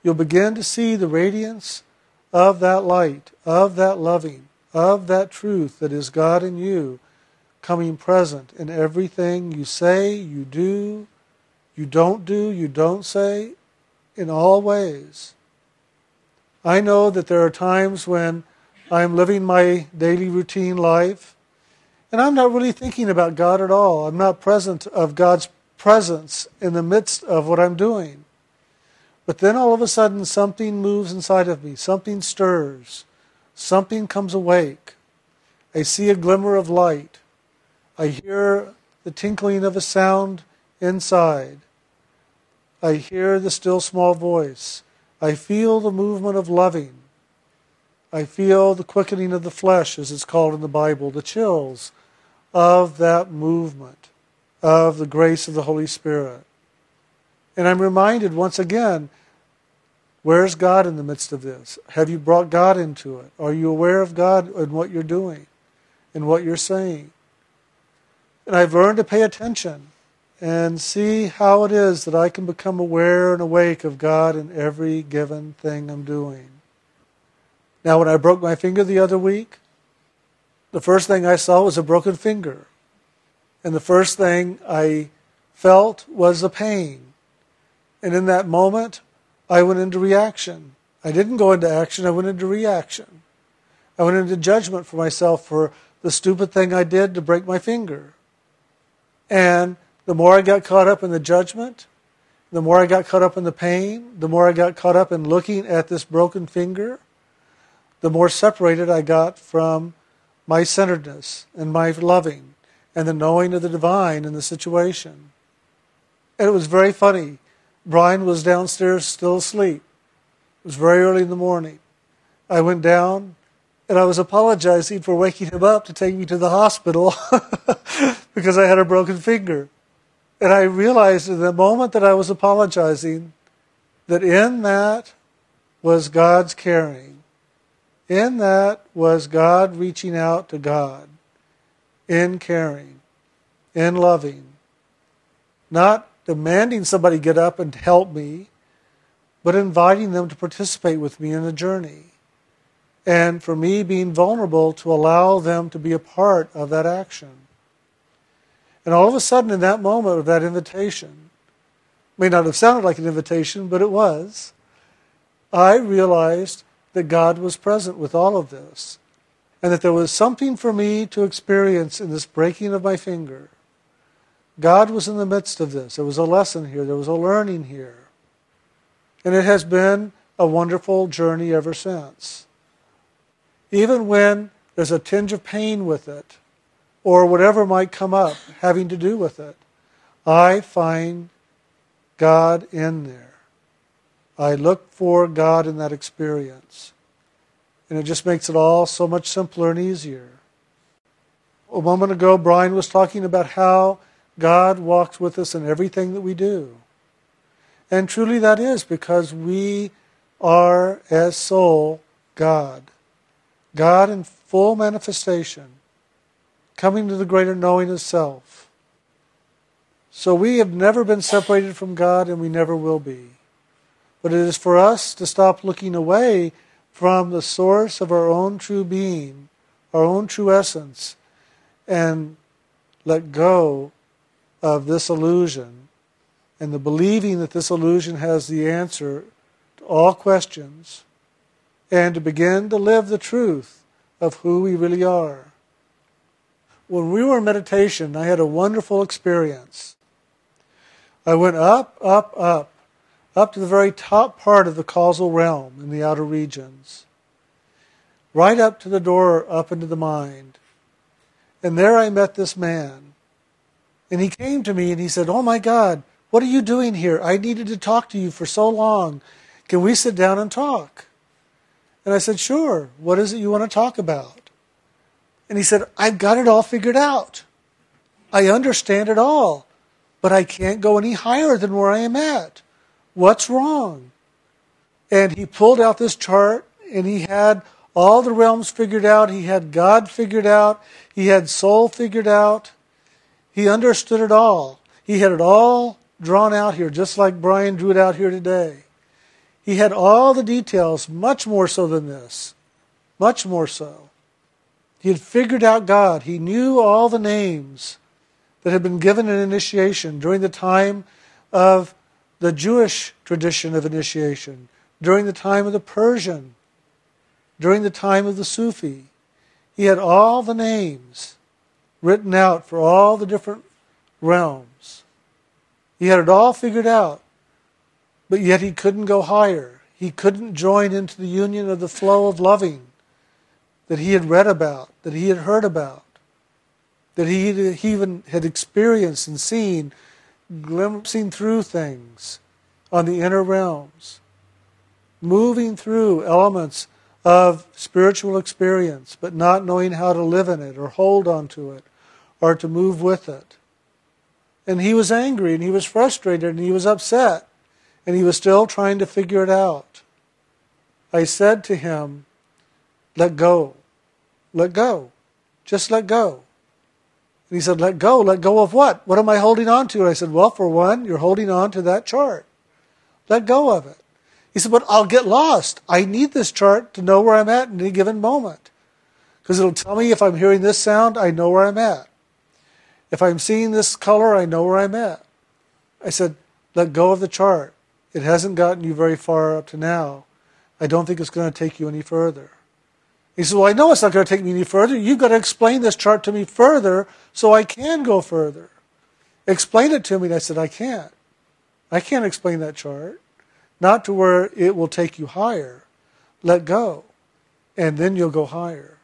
you'll begin to see the radiance of that light, of that loving, of that truth that is God in you coming present in everything you say, you do, you don't do, you don't say, in all ways. I know that there are times when I'm living my daily routine life and I'm not really thinking about God at all. I'm not present of God's presence in the midst of what I'm doing. But then all of a sudden something moves inside of me, something stirs, something comes awake. I see a glimmer of light. I hear the tinkling of a sound inside. I hear the still small voice. I feel the movement of loving. I feel the quickening of the flesh, as it's called in the Bible, the chills of that movement of the grace of the Holy Spirit. And I'm reminded once again where's God in the midst of this? Have you brought God into it? Are you aware of God in what you're doing and what you're saying? And I've learned to pay attention and see how it is that I can become aware and awake of God in every given thing I'm doing. Now, when I broke my finger the other week, the first thing I saw was a broken finger. And the first thing I felt was a pain. And in that moment, I went into reaction. I didn't go into action, I went into reaction. I went into judgment for myself for the stupid thing I did to break my finger. And the more I got caught up in the judgment, the more I got caught up in the pain, the more I got caught up in looking at this broken finger, the more separated I got from my centeredness and my loving and the knowing of the divine in the situation. And it was very funny. Brian was downstairs still asleep. It was very early in the morning. I went down and I was apologizing for waking him up to take me to the hospital [laughs] because I had a broken finger. And I realized in the moment that I was apologizing that in that was God's caring. In that was God reaching out to God, in caring, in loving, not demanding somebody get up and help me, but inviting them to participate with me in the journey. And for me being vulnerable to allow them to be a part of that action. And all of a sudden, in that moment of that invitation, may not have sounded like an invitation, but it was, I realized that God was present with all of this. And that there was something for me to experience in this breaking of my finger. God was in the midst of this. There was a lesson here, there was a learning here. And it has been a wonderful journey ever since. Even when there's a tinge of pain with it, or whatever might come up having to do with it, I find God in there. I look for God in that experience. And it just makes it all so much simpler and easier. A moment ago, Brian was talking about how God walks with us in everything that we do. And truly that is because we are, as soul, God. God in full manifestation coming to the greater knowing of self. So we have never been separated from God and we never will be. But it is for us to stop looking away from the source of our own true being, our own true essence, and let go of this illusion and the believing that this illusion has the answer to all questions and to begin to live the truth of who we really are. When we were in meditation, I had a wonderful experience. I went up, up, up, up to the very top part of the causal realm in the outer regions, right up to the door up into the mind. And there I met this man. And he came to me and he said, Oh my God, what are you doing here? I needed to talk to you for so long. Can we sit down and talk? And I said, Sure. What is it you want to talk about? And he said, I've got it all figured out. I understand it all, but I can't go any higher than where I am at. What's wrong? And he pulled out this chart and he had all the realms figured out. He had God figured out. He had soul figured out. He understood it all. He had it all drawn out here, just like Brian drew it out here today. He had all the details, much more so than this. Much more so. He had figured out God. He knew all the names that had been given in initiation during the time of the Jewish tradition of initiation, during the time of the Persian, during the time of the Sufi. He had all the names written out for all the different realms. He had it all figured out, but yet he couldn't go higher. He couldn't join into the union of the flow of loving that he had read about, that he had heard about, that he even had experienced and seen, glimpsing through things on the inner realms, moving through elements of spiritual experience, but not knowing how to live in it or hold on to it or to move with it. And he was angry and he was frustrated and he was upset and he was still trying to figure it out. I said to him, Let go. Let go. Just let go. And he said, Let go. Let go of what? What am I holding on to? And I said, Well, for one, you're holding on to that chart. Let go of it. He said, But I'll get lost. I need this chart to know where I'm at in any given moment. Because it'll tell me if I'm hearing this sound, I know where I'm at. If I'm seeing this color, I know where I'm at. I said, Let go of the chart. It hasn't gotten you very far up to now. I don't think it's going to take you any further. He said, Well, I know it's not going to take me any further. You've got to explain this chart to me further so I can go further. Explain it to me. And I said, I can't. I can't explain that chart. Not to where it will take you higher. Let go. And then you'll go higher.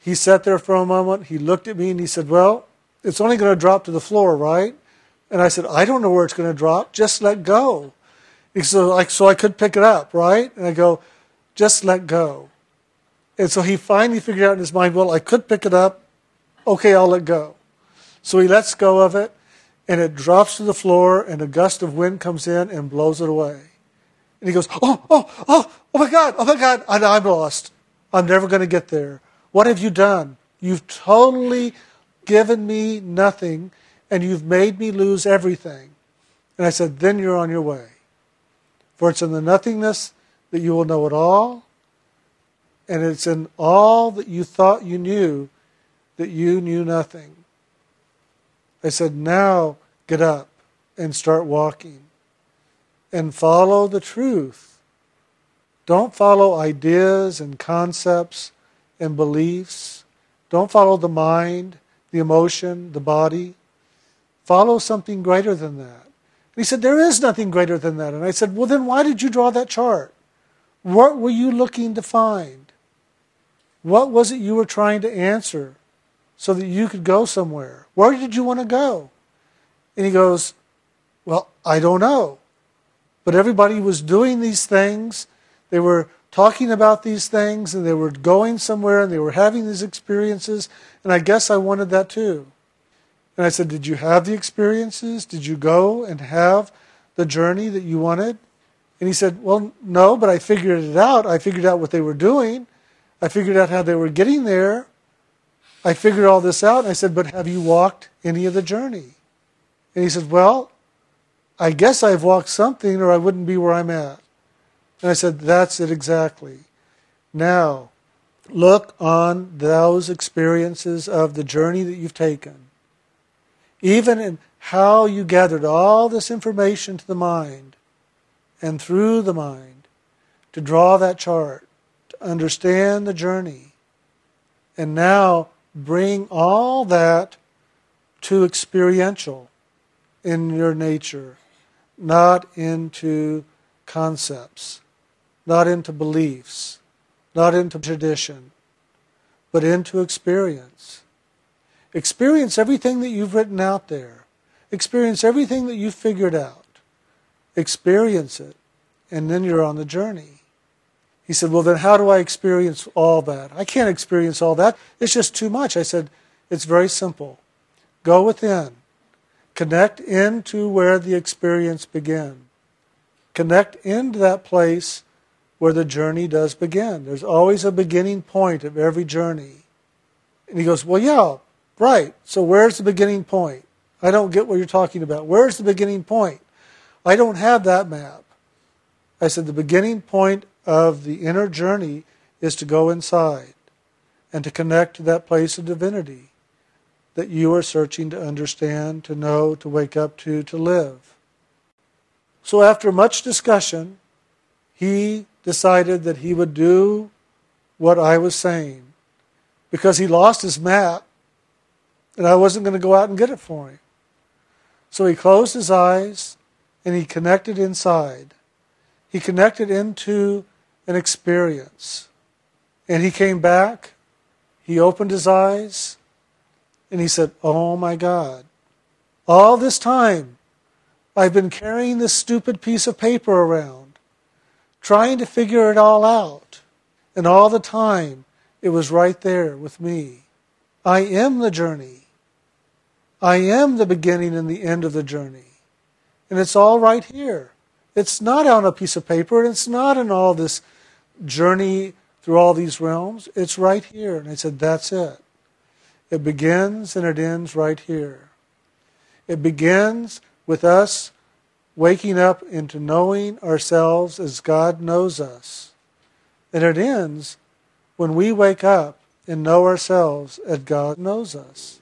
He sat there for a moment. He looked at me and he said, Well, it's only going to drop to the floor, right? And I said, I don't know where it's going to drop. Just let go. He said, like, so I could pick it up, right? And I go, just let go. And so he finally figured out in his mind, well, I could pick it up. Okay, I'll let go. So he lets go of it, and it drops to the floor, and a gust of wind comes in and blows it away. And he goes, oh, oh, oh, oh my God, oh my God, and I'm lost. I'm never going to get there. What have you done? You've totally given me nothing, and you've made me lose everything. And I said, then you're on your way. For it's in the nothingness that you will know it all, and it's in all that you thought you knew that you knew nothing. I said, now get up and start walking and follow the truth. Don't follow ideas and concepts and beliefs. Don't follow the mind, the emotion, the body. Follow something greater than that. And he said, There is nothing greater than that. And I said, Well, then why did you draw that chart? What were you looking to find? What was it you were trying to answer so that you could go somewhere? Where did you want to go? And he goes, Well, I don't know. But everybody was doing these things. They were talking about these things and they were going somewhere and they were having these experiences. And I guess I wanted that too. And I said, Did you have the experiences? Did you go and have the journey that you wanted? And he said, Well, no, but I figured it out. I figured out what they were doing. I figured out how they were getting there. I figured all this out. And I said, But have you walked any of the journey? And he said, Well, I guess I've walked something or I wouldn't be where I'm at. And I said, That's it exactly. Now, look on those experiences of the journey that you've taken. Even in how you gathered all this information to the mind and through the mind to draw that chart understand the journey. And now bring all that to experiential in your nature, not into concepts, not into beliefs, not into tradition, but into experience. Experience everything that you've written out there. Experience everything that you've figured out. Experience it, and then you're on the journey. He said, Well, then how do I experience all that? I can't experience all that. It's just too much. I said, It's very simple. Go within, connect into where the experience begins. Connect into that place where the journey does begin. There's always a beginning point of every journey. And he goes, Well, yeah, right. So where's the beginning point? I don't get what you're talking about. Where's the beginning point? I don't have that map. I said, The beginning point of the inner journey is to go inside and to connect to that place of divinity that you are searching to understand, to know, to wake up to, to live. So, after much discussion, he decided that he would do what I was saying because he lost his map and I wasn't going to go out and get it for him. So he closed his eyes and he connected inside. He connected into an experience. And he came back, he opened his eyes, and he said, Oh my God, all this time I've been carrying this stupid piece of paper around, trying to figure it all out. And all the time it was right there with me. I am the journey. I am the beginning and the end of the journey. And it's all right here. It's not on a piece of paper, and it's not in all this journey through all these realms. It's right here. And I said, That's it. It begins and it ends right here. It begins with us waking up into knowing ourselves as God knows us. And it ends when we wake up and know ourselves as God knows us.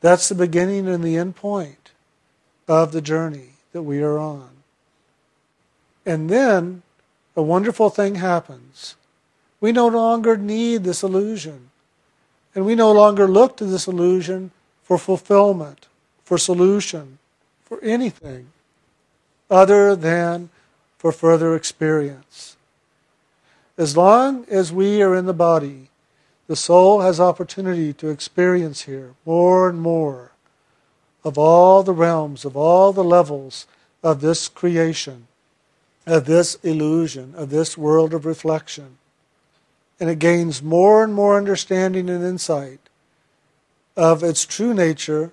That's the beginning and the end point of the journey that we are on. And then a wonderful thing happens. We no longer need this illusion. And we no longer look to this illusion for fulfillment, for solution, for anything other than for further experience. As long as we are in the body, the soul has opportunity to experience here more and more of all the realms, of all the levels of this creation of this illusion, of this world of reflection. And it gains more and more understanding and insight of its true nature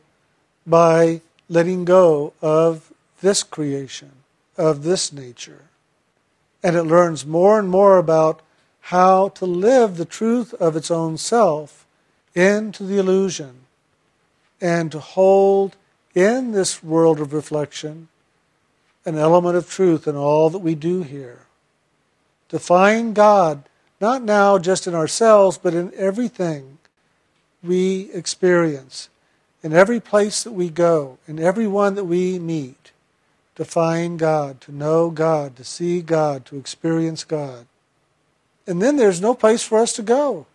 by letting go of this creation, of this nature. And it learns more and more about how to live the truth of its own self into the illusion and to hold in this world of reflection an element of truth in all that we do here. To find God, not now just in ourselves, but in everything we experience, in every place that we go, in everyone that we meet. To find God, to know God, to see God, to experience God. And then there's no place for us to go.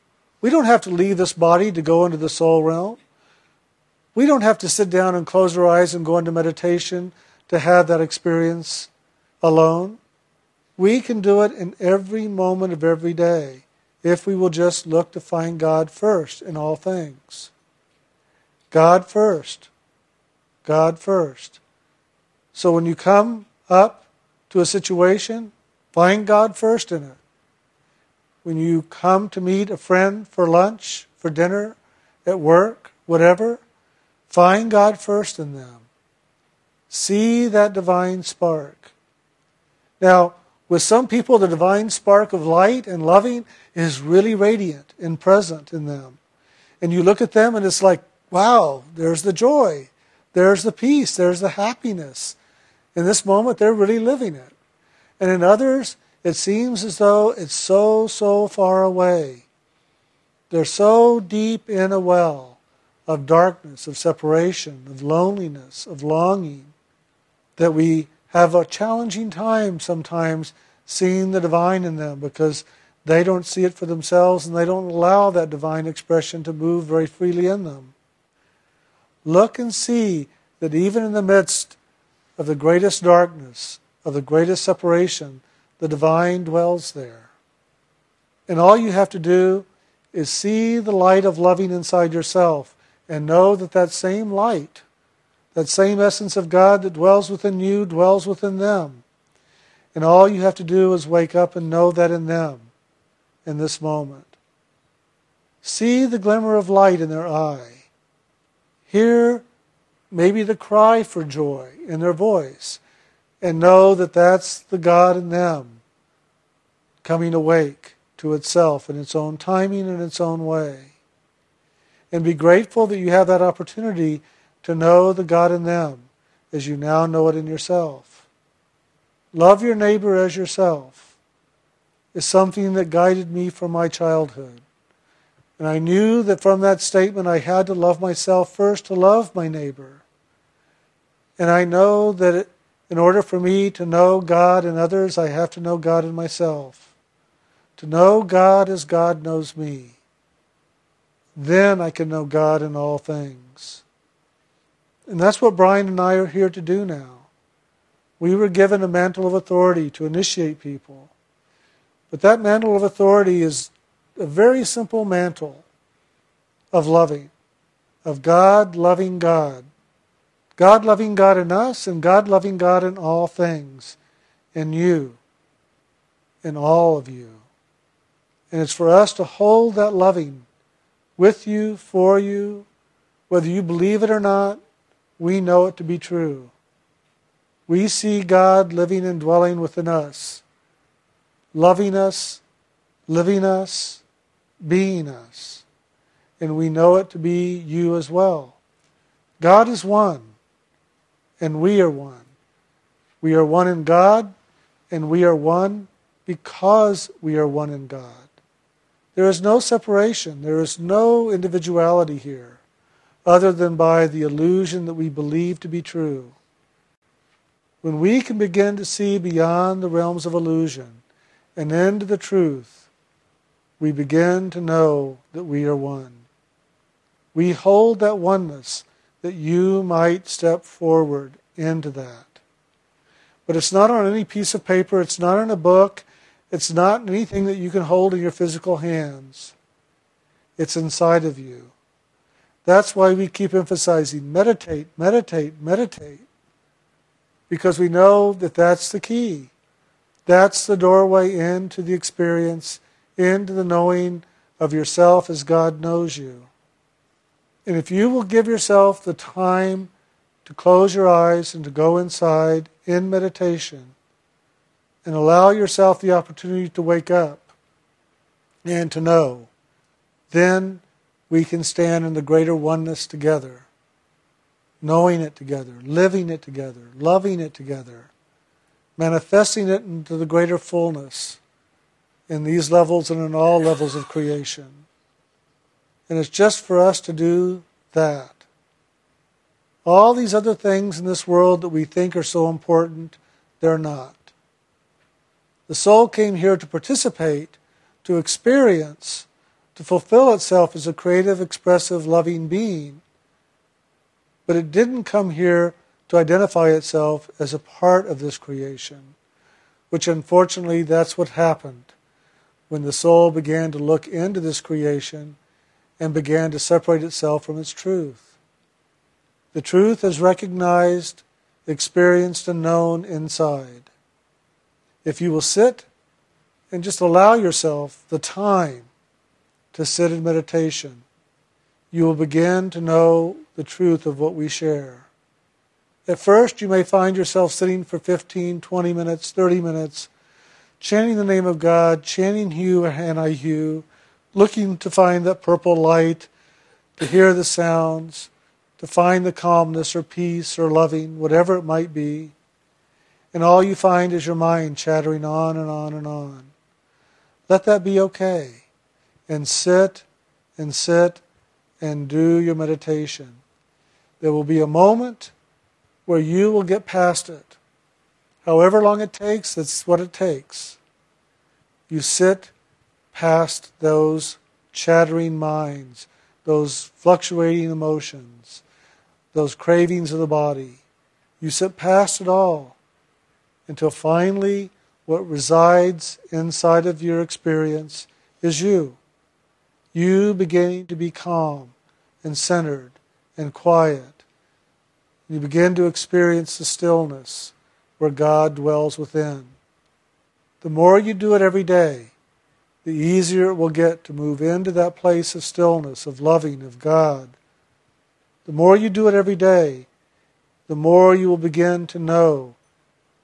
We don't have to leave this body to go into the soul realm. We don't have to sit down and close our eyes and go into meditation to have that experience alone. We can do it in every moment of every day if we will just look to find God first in all things. God first. God first. So when you come up to a situation, find God first in it. When you come to meet a friend for lunch, for dinner, at work, whatever, find God first in them. See that divine spark. Now, with some people, the divine spark of light and loving is really radiant and present in them. And you look at them and it's like, wow, there's the joy, there's the peace, there's the happiness. In this moment, they're really living it. And in others, it seems as though it's so, so far away. They're so deep in a well of darkness, of separation, of loneliness, of longing that we have a challenging time sometimes seeing the divine in them because They don't see it for themselves and they don't allow that divine expression to move very freely in them. Look and see that even in the midst of the greatest darkness, of the greatest separation, the divine dwells there. And all you have to do is see the light of loving inside yourself and know that that same light, that same essence of God that dwells within you, dwells within them. And all you have to do is wake up and know that in them in this moment. See the glimmer of light in their eye. Hear maybe the cry for joy in their voice. And know that that's the God in them coming awake to itself in its own timing and its own way. And be grateful that you have that opportunity to know the God in them as you now know it in yourself. Love your neighbor as yourself is something that guided me from my childhood. And I knew that from that statement I had to love myself first to love my neighbor. And I know that in order for me to know God and others, I have to know God in myself. To know God as God knows me. Then I can know God in all things. And that's what Brian and I are here to do now. We were given a mantle of authority to initiate people. But that mantle of authority is a very simple mantle of loving, of God loving God. God loving God in us and God loving God in all things, in you, in all of you. And it's for us to hold that loving with you, for you, whether you believe it or not, we know it to be true. We see God living and dwelling within us, loving us, living us, being us. And we know it to be you as well. God is one and we are one. We are one in God, and we are one because we are one in God. There is no separation, there is no individuality here, other than by the illusion that we believe to be true. When we can begin to see beyond the realms of illusion and into the truth, we begin to know that we are one. We hold that oneness that you might step forward into that. But it's not on any piece of paper, it's not in a book, it's not anything that you can hold in your physical hands. It's inside of you. That's why we keep emphasizing meditate, meditate, meditate. Because we know that that's the key. That's the doorway into the experience, into the knowing of yourself as God knows you. And if you will give yourself the time to close your eyes and to go inside in meditation and allow yourself the opportunity to wake up and to know, then we can stand in the greater oneness together, knowing it together, living it together, loving it together, manifesting it into the greater fullness in these levels and in all levels of creation. And it's just for us to do that. All these other things in this world that we think are so important, they're not. The soul came here to participate, to experience, to fulfill itself as a creative, expressive, loving being. But it didn't come here to identify itself as a part of this creation, which unfortunately that's what happened when the soul began to look into this creation and began to separate itself from its truth. The truth is recognized, experienced, and known inside. If you will sit and just allow yourself the time to sit in meditation, you will begin to know the truth of what we share. At first, you may find yourself sitting for 15, 20 minutes, 30 minutes, chanting the name of God, chanting Hu and Ani-Hu, looking to find that purple light, to hear the sounds, to find the calmness or peace or loving, whatever it might be. And all you find is your mind chattering on and on and on. Let that be okay. And sit and sit and do your meditation. There will be a moment where you will get past it. However long it takes, that's what it takes. You sit past those chattering minds, those fluctuating emotions, those cravings of the body. You sit past it all until finally what resides inside of your experience is you. You beginning to be calm and centered and quiet. You begin to experience the stillness where God dwells within. The more you do it every day, the easier it will get to move into that place of stillness, of loving, of God. The more you do it every day, the more you will begin to know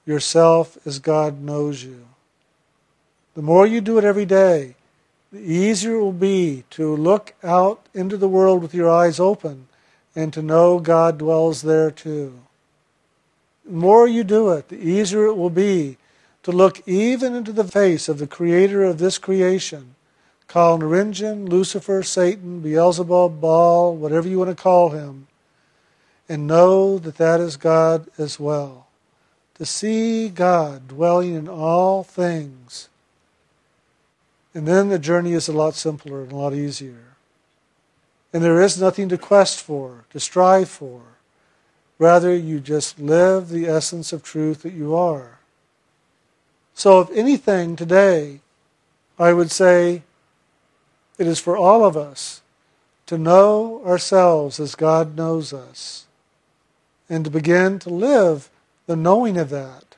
yourself as God knows you. The more you do it every day, the easier it will be to look out into the world with your eyes open and to know God dwells there too. The more you do it, the easier it will be to look even into the face of the creator of this creation, Kal Niranjan, Lucifer, Satan, Beelzebub, Baal, whatever you want to call him, and know that that is God as well. To see God dwelling in all things. And then the journey is a lot simpler and a lot easier. And there is nothing to quest for, to strive for. Rather, you just live the essence of truth that you are. So, if anything today, I would say it is for all of us to know ourselves as God knows us and to begin to live the knowing of that.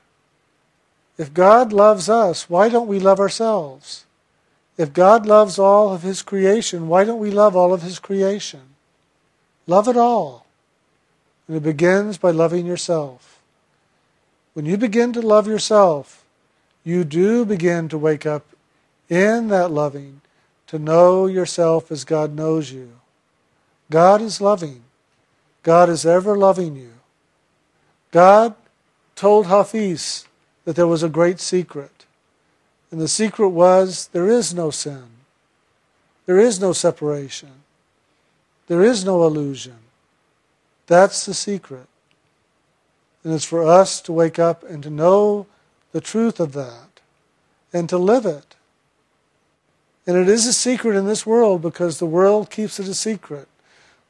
If God loves us, why don't we love ourselves? If God loves all of His creation, why don't we love all of His creation? Love it all. And it begins by loving yourself. When you begin to love yourself, you do begin to wake up in that loving to know yourself as God knows you. God is loving. God is ever loving you. God told Hafiz that there was a great secret. And the secret was there is no sin. There is no separation. There is no illusion. That's the secret. And it's for us to wake up and to know the truth of that and to live it. And it is a secret in this world because the world keeps it a secret.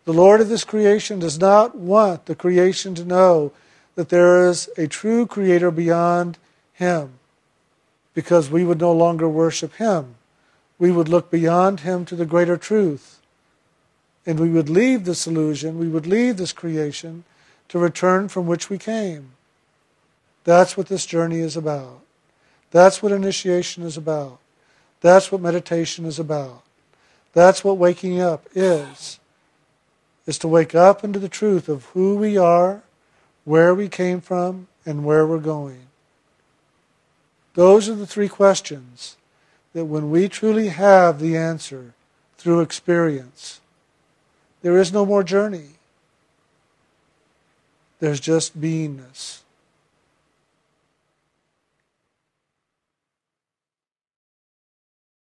The Lord of this creation does not want the creation to know that there is a true creator beyond him because we would no longer worship him. We would look beyond him to the greater truth. And we would leave this illusion, we would leave this creation to return from which we came. That's what this journey is about. That's what initiation is about. That's what meditation is about. That's what waking up is. Is to wake up into the truth of who we are, where we came from, and where we're going. Those are the three questions that when we truly have the answer through experience, there is no more journey. There's just beingness.